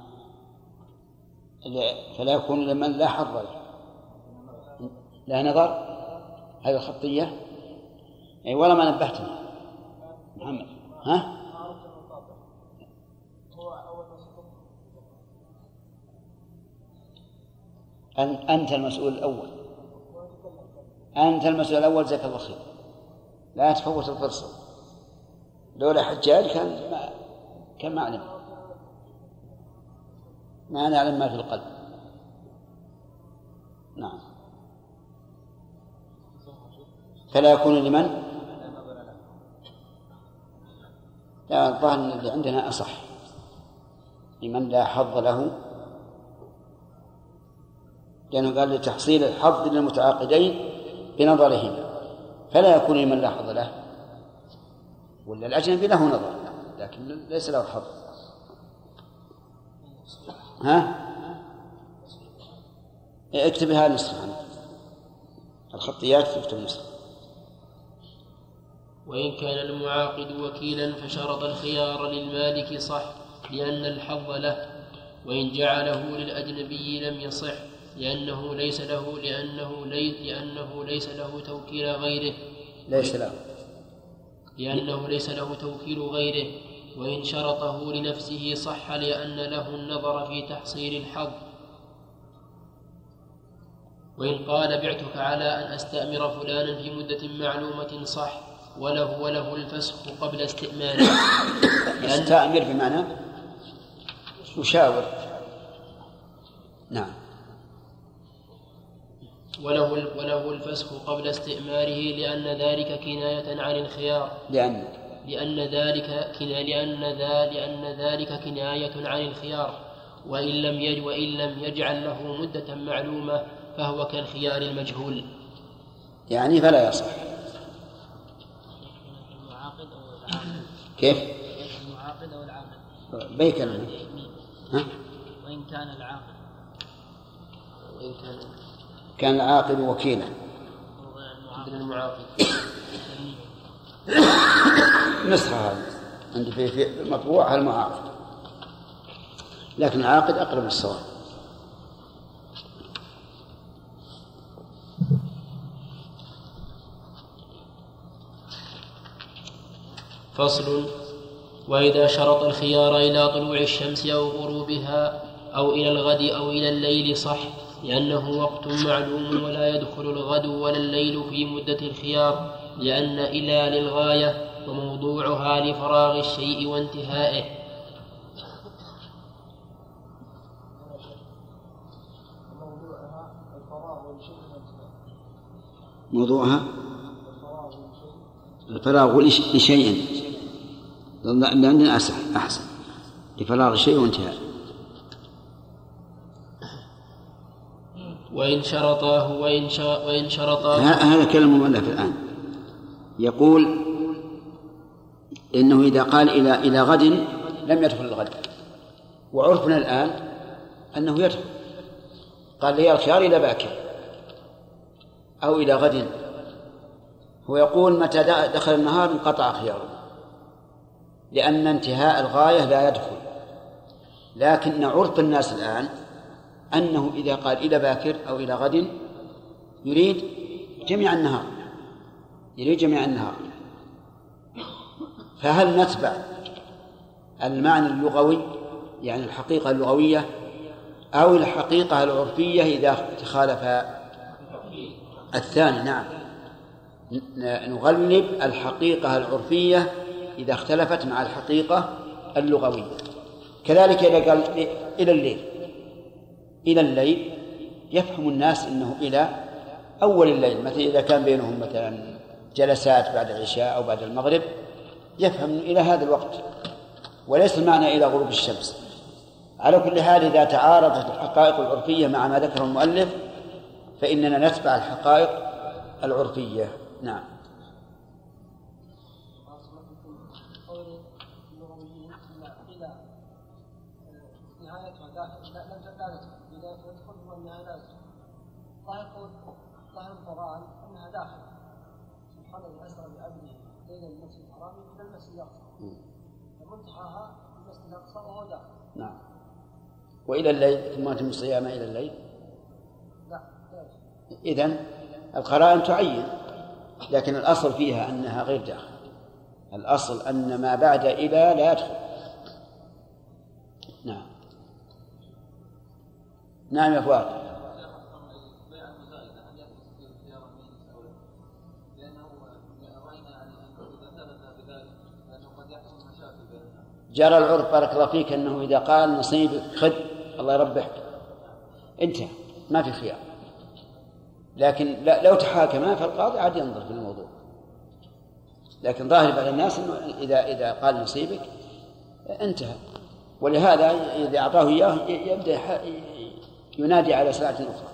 فلا يكون لمن لا حظ له. لا نظر؟ هذه الخطية أي ولا ما نبهتني محمد. ها؟ أنت المسؤول الأول. أنت المسؤول الأول جزاك الله خير. لا تفوت الفرصة. لولا حجاج كان ما كان ما علم ما نعلم ما في القلب. نعم. فلا يكون لمن؟ لا الظاهر اللي عندنا أصح. لمن لا حظ له لأنه قال لتحصيل الحظ للمتعاقدين بنظرهما فلا يكون لمن لا حظ له. ولا الأجنبي له نظر لكن ليس له حظ. ها؟ اكتبها نصف الخطيات تكتب نصف وإن كان المعاقد وكيلا فشرط الخيار للمالك صح لأن الحظ له وإن جعله للأجنبي لم يصح. لأنه ليس له لأنه ليس لأنه ليس له توكيل غيره. ليس له. لأنه ليس له توكيل غيره. وإن شرطه لنفسه صح لأن له النظر في تحصيل الحظ. وإن قال بعتك على أن أستأمر فلانا في مدة معلومة صح وله وله الفسخ قبل استئمانه. [coughs] أستأمر بمعنى يشاور نعم. وله وله الفسخ قبل استئماره لأن ذلك كناية عن الخيار. لأن. لأن ذلك كنا لأن ذا لأن ذلك كناية عن الخيار. وإن لم يج وإن لم يجعل له مدة معلومة فهو كالخيار المجهول. يعني فلا يصح. كيف؟ المعاقد أو العاقد بيك ها؟ وإن كان العاقد وإن كان كان العاقد وكيلا. نسخة هذه. عندي في في المطبوع المعاقد لكن العاقد أقرب للصواب. فصل. وإذا شرط الخيار إلى طلوع الشمس أو غروبها أو إلى الغد أو إلى الليل صح. لأنه وقت معلوم ولا يدخل الغد ولا الليل في مدة الخيار لأن إلى للغاية وموضوعها لفراغ الشيء وانتهائه. موضوعها؟ الفراغ لشيء. لأن أحسن. لفراغ الشيء وانتهائه. وإن شرطاه وإن وإن شرطاه. هذا كلام المؤلف الآن. يقول إنه إذا قال إلى إلى غد لم يدخل الغد. وعرفنا الآن أنه يدخل. قال لي الخيار إلى باكر أو إلى غد. هو يقول متى دخل النهار انقطع خياره. لأن انتهاء الغاية لا يدخل. لكن عرف الناس الآن أنه إذا قال إلى باكر أو إلى غد يريد جميع النهار يريد جميع النهار. فهل نتبع المعنى اللغوي يعني الحقيقة اللغوية أو الحقيقة العرفية إذا تخالف الثاني؟ نعم. نغلب الحقيقة العرفية إذا اختلفت مع الحقيقة اللغوية. كذلك إذا قال إلى الليل. إلى الليل يفهم الناس أنه إلى أول الليل مثلا إذا كان بينهم مثلا جلسات بعد العشاء أو بعد المغرب يفهم إلى هذا الوقت وليس المعنى إلى غروب الشمس. على كل حال إذا تعارضت الحقائق العرفية مع ما ذكره المؤلف فإننا نتبع الحقائق العرفية. نعم. المسجد الأقصى فمنتهاها المسجد الأقصى وهو داخل نعم. وإلى الليل ثم أتم الصيام إلى الليل؟ لا إذن القرائن تعين لكن الأصل فيها أنها غير داخل. الأصل أن ما بعد إلى لا يدخل. نعم. نعم يا فؤاد جرى العرف بارك الله فيك أنه إذا قال نصيب خذ الله يربحك. انتهى ما في خيار. لكن لو تحاكما فالقاضي عاد ينظر في الموضوع. لكن ظاهر بعض الناس إنه إذا إذا قال نصيبك انتهى. ولهذا إذا أعطاه إياه يبدأ ينادي على سلعه أخرى.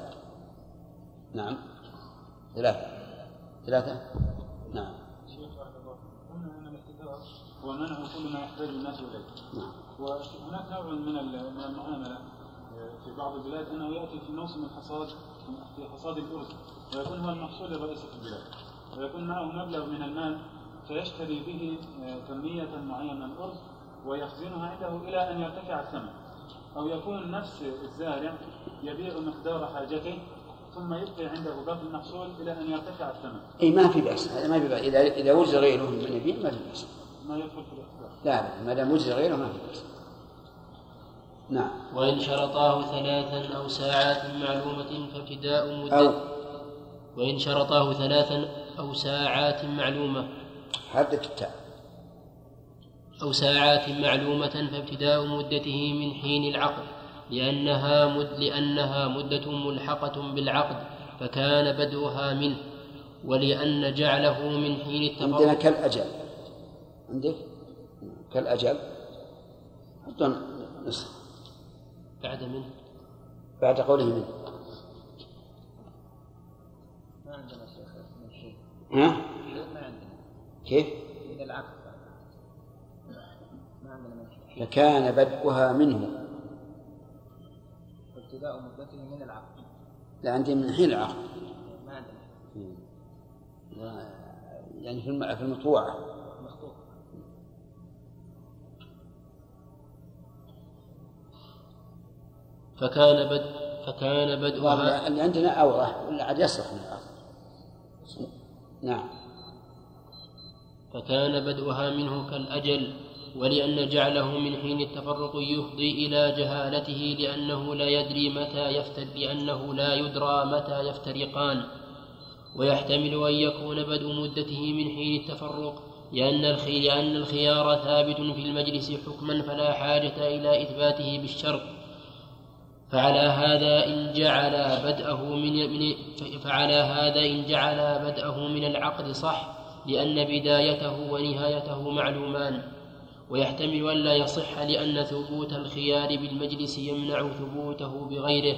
نعم. ثلاثة. ثلاثة؟ نعم. ومنع كل ما يحتاج الناس إليه. نعم. وهناك نوع من من المعاملة آه، في بعض البلاد أنه يأتي في موسم الحصاد في حصاد الأرز ويكون هو المحصول الرئيسي في البلاد ويكون معه مبلغ من المال فيشتري به آه، كمية معينة من الأرز ويخزنها عنده إلى أن يرتفع الثمن أو يكون نفس الزارع يبيع مقدار حاجته ثم يبقي عنده باقي المحصول إلى أن يرتفع الثمن. أي ما في بأس هذا ما في بأس إذا إذا وجد غيره من يبيع ما في بأس. ما يدخل في الاختلاف. لا لا ما دام وجد غيره ما في بأس. نعم. وإن شرطاه ثلاثا أو ساعات معلومة فابتداء مدة أو وإن شرطاه ثلاثا أو ساعات معلومة حدد التاء أو ساعات معلومة فابتداء مدته من حين العقد لأنها مد لأنها مدة ملحقة بالعقد فكان بدؤها منه ولأن جعله من حين التفرق عندنا كالأجل عندك؟ كالأجل. حط نصف بعد منه. بعد قوله منه. ما عندنا شيخ ها؟ ما عندنا. كيف؟ من العقد. ما عندنا من فكان بدؤها منه. ابتداء مدته من العقد. لا عندي من حين العقد. ما عندنا. يعني في في المطوعة. فكان بد فكان بدؤها اللي عندنا أوضح ولا عاد يصلح من الأصل نعم. فكان بدؤها منه كالأجل ولأن جعله من حين التفرق يفضي إلى جهالته لأنه لا يدري متى يفتر لأنه لا يدرى متى يفترقان. ويحتمل أن يكون بدء مدته من حين التفرق لأن لأن الخيار ثابت في المجلس حكما فلا حاجة إلى إثباته بالشرط. فعلى هذا إن جعل بدءه من فعلى هذا إن جعل بدءه من العقد صح لأن بدايته ونهايته معلومان. ويحتمل ألا يصح لأن ثبوت الخيار بالمجلس يمنع ثبوته بغيره.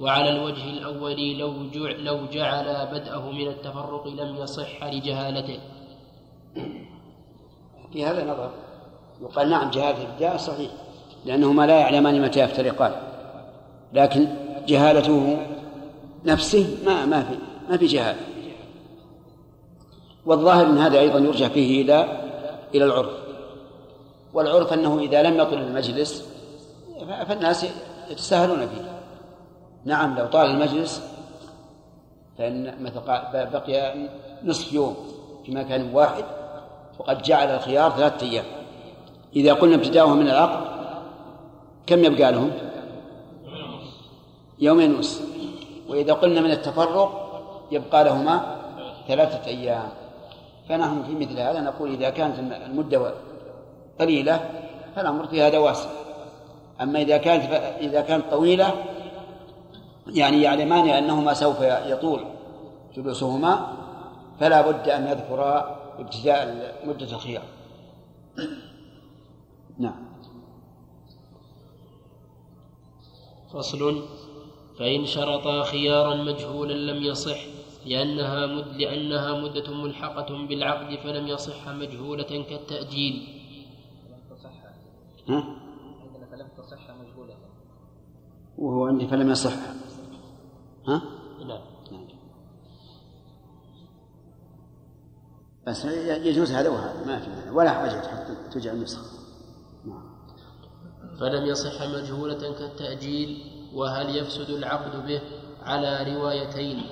وعلى الوجه الأول لو لو جعل بدءه من التفرق لم يصح لجهالته. في هذا نظر. يقال نعم جهالة الابتداء صحيح لأنهما لا يعلمان متى يفترقان. لكن جهالته نفسه ما ما في ما في جهالة. والظاهر إن هذا أيضا يرجع فيه إلى إلى العرف. والعرف أنه إذا لم يطل المجلس فالناس يتساهلون فيه. نعم لو طال المجلس فإن مثلا بقي نصف يوم في مكان واحد وقد جعل الخيار ثلاثة أيام. إذا قلنا ابتداؤه من العقد كم يبقى لهم؟ يومين ونصف وإذا قلنا من التفرق يبقى لهما ثلاثة أيام. فنحن في مثل هذا نقول إذا كانت المدة قليلة فالأمر في هذا واسع. أما إذا كانت إذا كانت طويلة يعني يعلمان أنهما سوف يطول جلوسهما فلا بد أن يذكرا ابتداء مدة الخيار نعم. فصل. فإن شرطا خيارا مجهولا لم يصح لأنها مد لأنها مدة ملحقة بالعقد فلم يصح مجهولة كالتأجيل. ها؟ فلم تصح مجهولة. وهو عندي فلم يصح. ها؟ نعم. بس يجوز هذا وهذا ما في ولا حاجة حتى تجعل نسخة. نعم. فلم يصح مجهولة كالتأجيل وهل يفسد العقد به على روايتين؟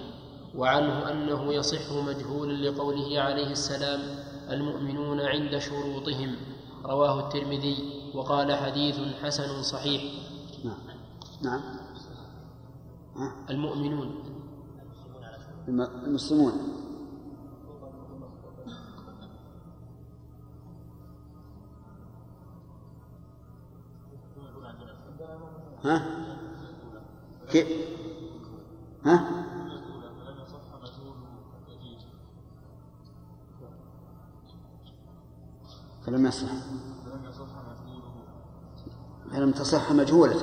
وعنه أنه يصح مجهولا لقوله عليه السلام المؤمنون عند شروطهم. رواه الترمذي وقال حديث حسن صحيح. نعم. نعم. المؤمنون. المسلمون. ها؟ كيف ها؟ فلم يصح. فلم تصح مجهولة.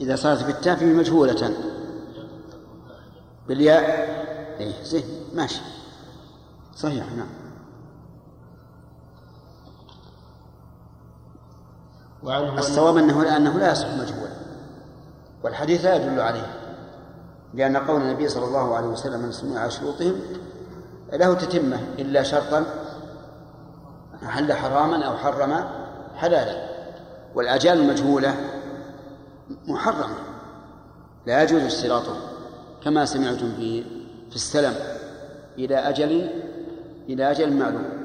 إذا صارت بالتاء فيه مجهولة. بالياء. إيه ماشي. صحيح نعم. وعنه الصواب أنه أنه لا يصح مجهولا. والحديث لا يدل عليه لأن قول النبي صلى الله عليه وسلم المسلمين على شروطهم له تتمة إلا شرطا أحل حراما أو حرم حلالا. والآجال المجهولة محرمة لا يجوز اشتراطه كما سمعتم في في السلم إلى أجل إلى أجل معلوم.